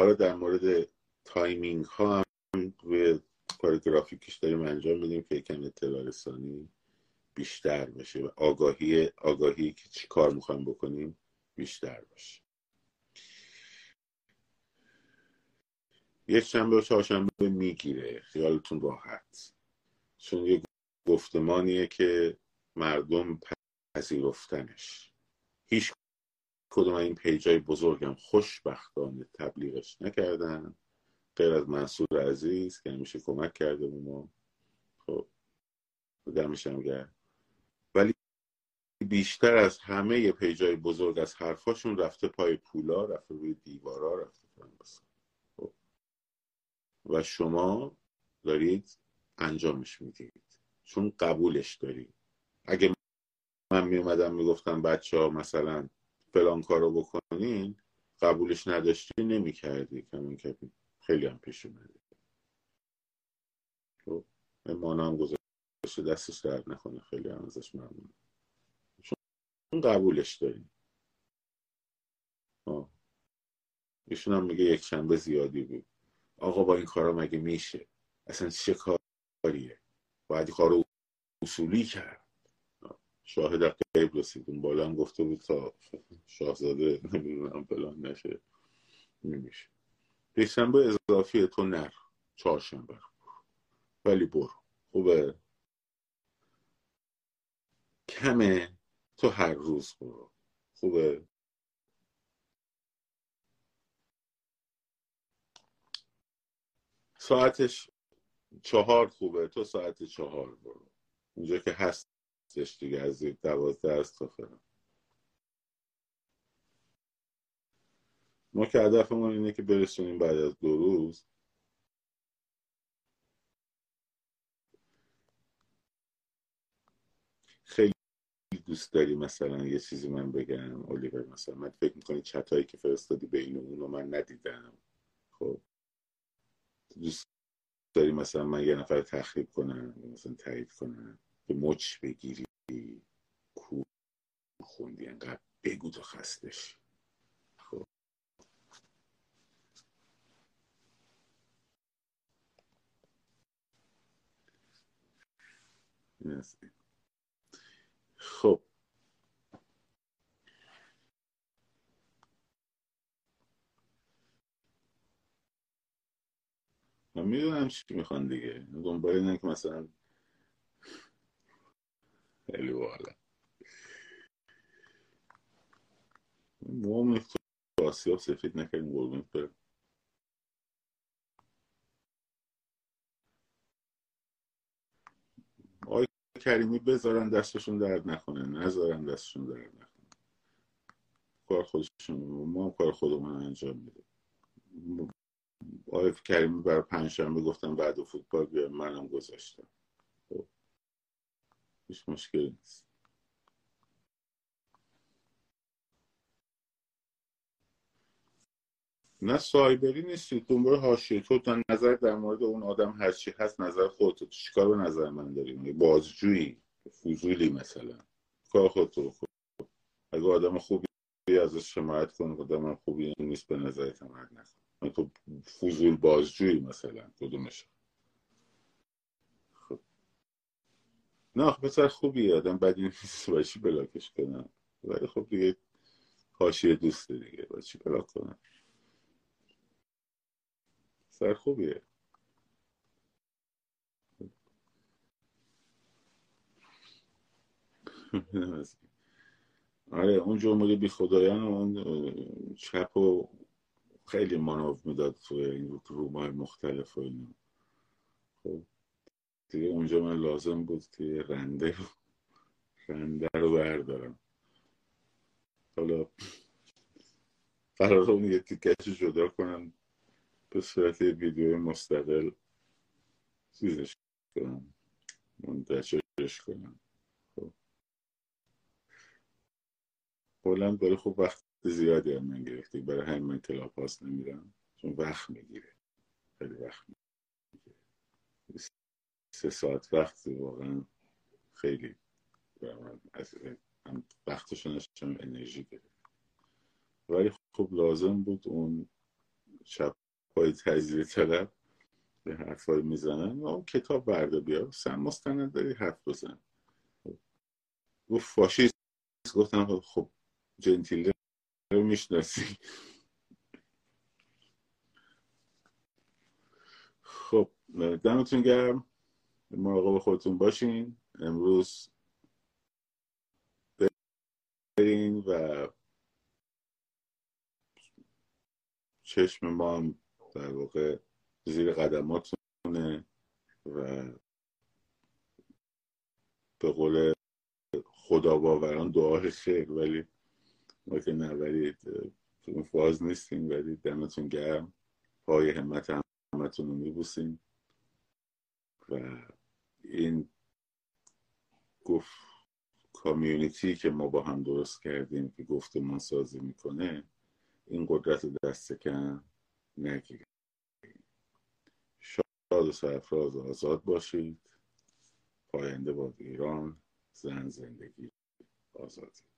حالا در مورد timing ها هم روی کار گرافیکش داریم انجام میدیم که یکم اطلاع رسانی بیشتر بشه و آگاهی آگاهی که چی کار می‌خوایم بکنیم بیشتر باشه. یک شنبه و چهارشنبه می‌گیره. خیالتون راحت. چون یه گفتمانیه که مردم پذیرفتنش. هیچ کدوم این پیجای بزرگم خوشبختانه تبلیغش نکردن. غیر از منصور عزیز که همیشه کمک کرده به ما. خب دمشم گرد ولی بیشتر از همه پیجای بزرگ از حرفاشون رفته پای پولا رفته روی دیوارا رفته خب. و شما دارید انجامش می‌دید. چون قبولش دارید. اگه من میومدم می‌گفتم بچه ها مثلا فلان کارو بکنین قبولش نداشتی نمی‌کردی. کمون که خیلی هم پیش اومده خب مانا هم گذاشته دستش درد نکنه. خیلی هم ازش ممنون. چون قبولش داریم. ایشون هم میگه یک شنبه زیادی بود. آقا با این کارا مگه میشه؟ اصلا چه کاریه؟ باید کارو اصولی کرد. شاهد قیب رسیدیم بالا هم گفته بود تا شاهزاده نمی‌دونم فلان نشه. نمیشه. یکشنبه اضافی تو نر. چهارشنبه. ولی برو. خوبه؟ کمه. تو هر روز برو. خوبه؟ ساعتش چهار خوبه. تو ساعت چهار برو. اونجا که هستش دیگه از دوازده تا فرم ما که هدفمون اینه که برسونیم بعد از دو روز. خیلی دوست داری مثلا یه چیزی من بگم اولیور مثلا من فکر می‌کنی چتایی که فرستادی بین اون رو من ندیدم. خب. دوست داری مثلا من یه نفر تخریب کنم مثلا تایید کنم. به مچ بگیری کو خوندی انقدر بگو تو خستش خب. من می‌دونم چی می‌خوان دیگه. دنبال اینه که مثلا خیلی بالا موام تو آسیاب سفید نکردیم قربونت برم. کریمی بذارن دستشون درد نکنه نذارن دستشون درد نکنه. کار خودشون ما هم کار خودمون انجام میده آقای کریمی برای پنجشنبه گفتم بعد فوتبال بیا منم گذاشتم. هیچ مشکلی نیست. نه سایبری نیستی دنبال حاشیه. تو نظر در مورد اون آدم هر چی هست نظر خودتو چیکار به نظر من داری؟ بازجویی فضولی مثلا. کار خودتو خود اگه آدم خوبی ازش حمایت کن آدم خوبی نیست به نظر حمایت نکن تو فضول بازجویی مثلا. کدومش؟ خب نه پسر خوبی آدم بدی نیست باشی بلاکش کنم؟ ولی خب دیگه حاشیه دوست دیگه باشی بلاک کنم؟ سر خوبیه. آره اون جمهوری بی خدایان اون چپ و خیلی مانو می‌داد توی این رومای مختلف و اینو خب. دیگه اونجا من لازم بود که رنده رو رنده رو بردارم. حالا قرار اون یه تیکش جدا کنم به صورت ویدیو مستقل چیزش کنم منتشرش کنم. خب. کلا داره خوب وقت زیادی هم من گرفتی برای همین من کلاپاس نمیرم چون وقت می‌گیره. خیلی وقت می‌گیره. سه ساعت وقت واقعا خیلی از وقتشون نشم انرژی گرفت ولی خب لازم بود اون شب پای تجزیه طلب به حرفای می‌زنن اون کتاب برده بیا سن مستند داری حرف بزن. گفت فاشیست. گفتم خب جنتیله رو می‌شناسی. خب دمتون گرم. مراقب خودتون باشین. امروز برین و چشم ما هم در واقع زیر قدماتونه و به قول خدا باوران دعای خیر ولی ما که نبرید تو فاز نیستیم ولی دمتون گرم. پای همت همتون رو میبوسیم و این گفت کامیونیتی که ما با هم درست کردیم که گفتمان سازی می‌کنه این قدرت دست کم نگیره شاد و سرفراز آزاد باشید. پاینده باد ایران زن زندگی آزادی.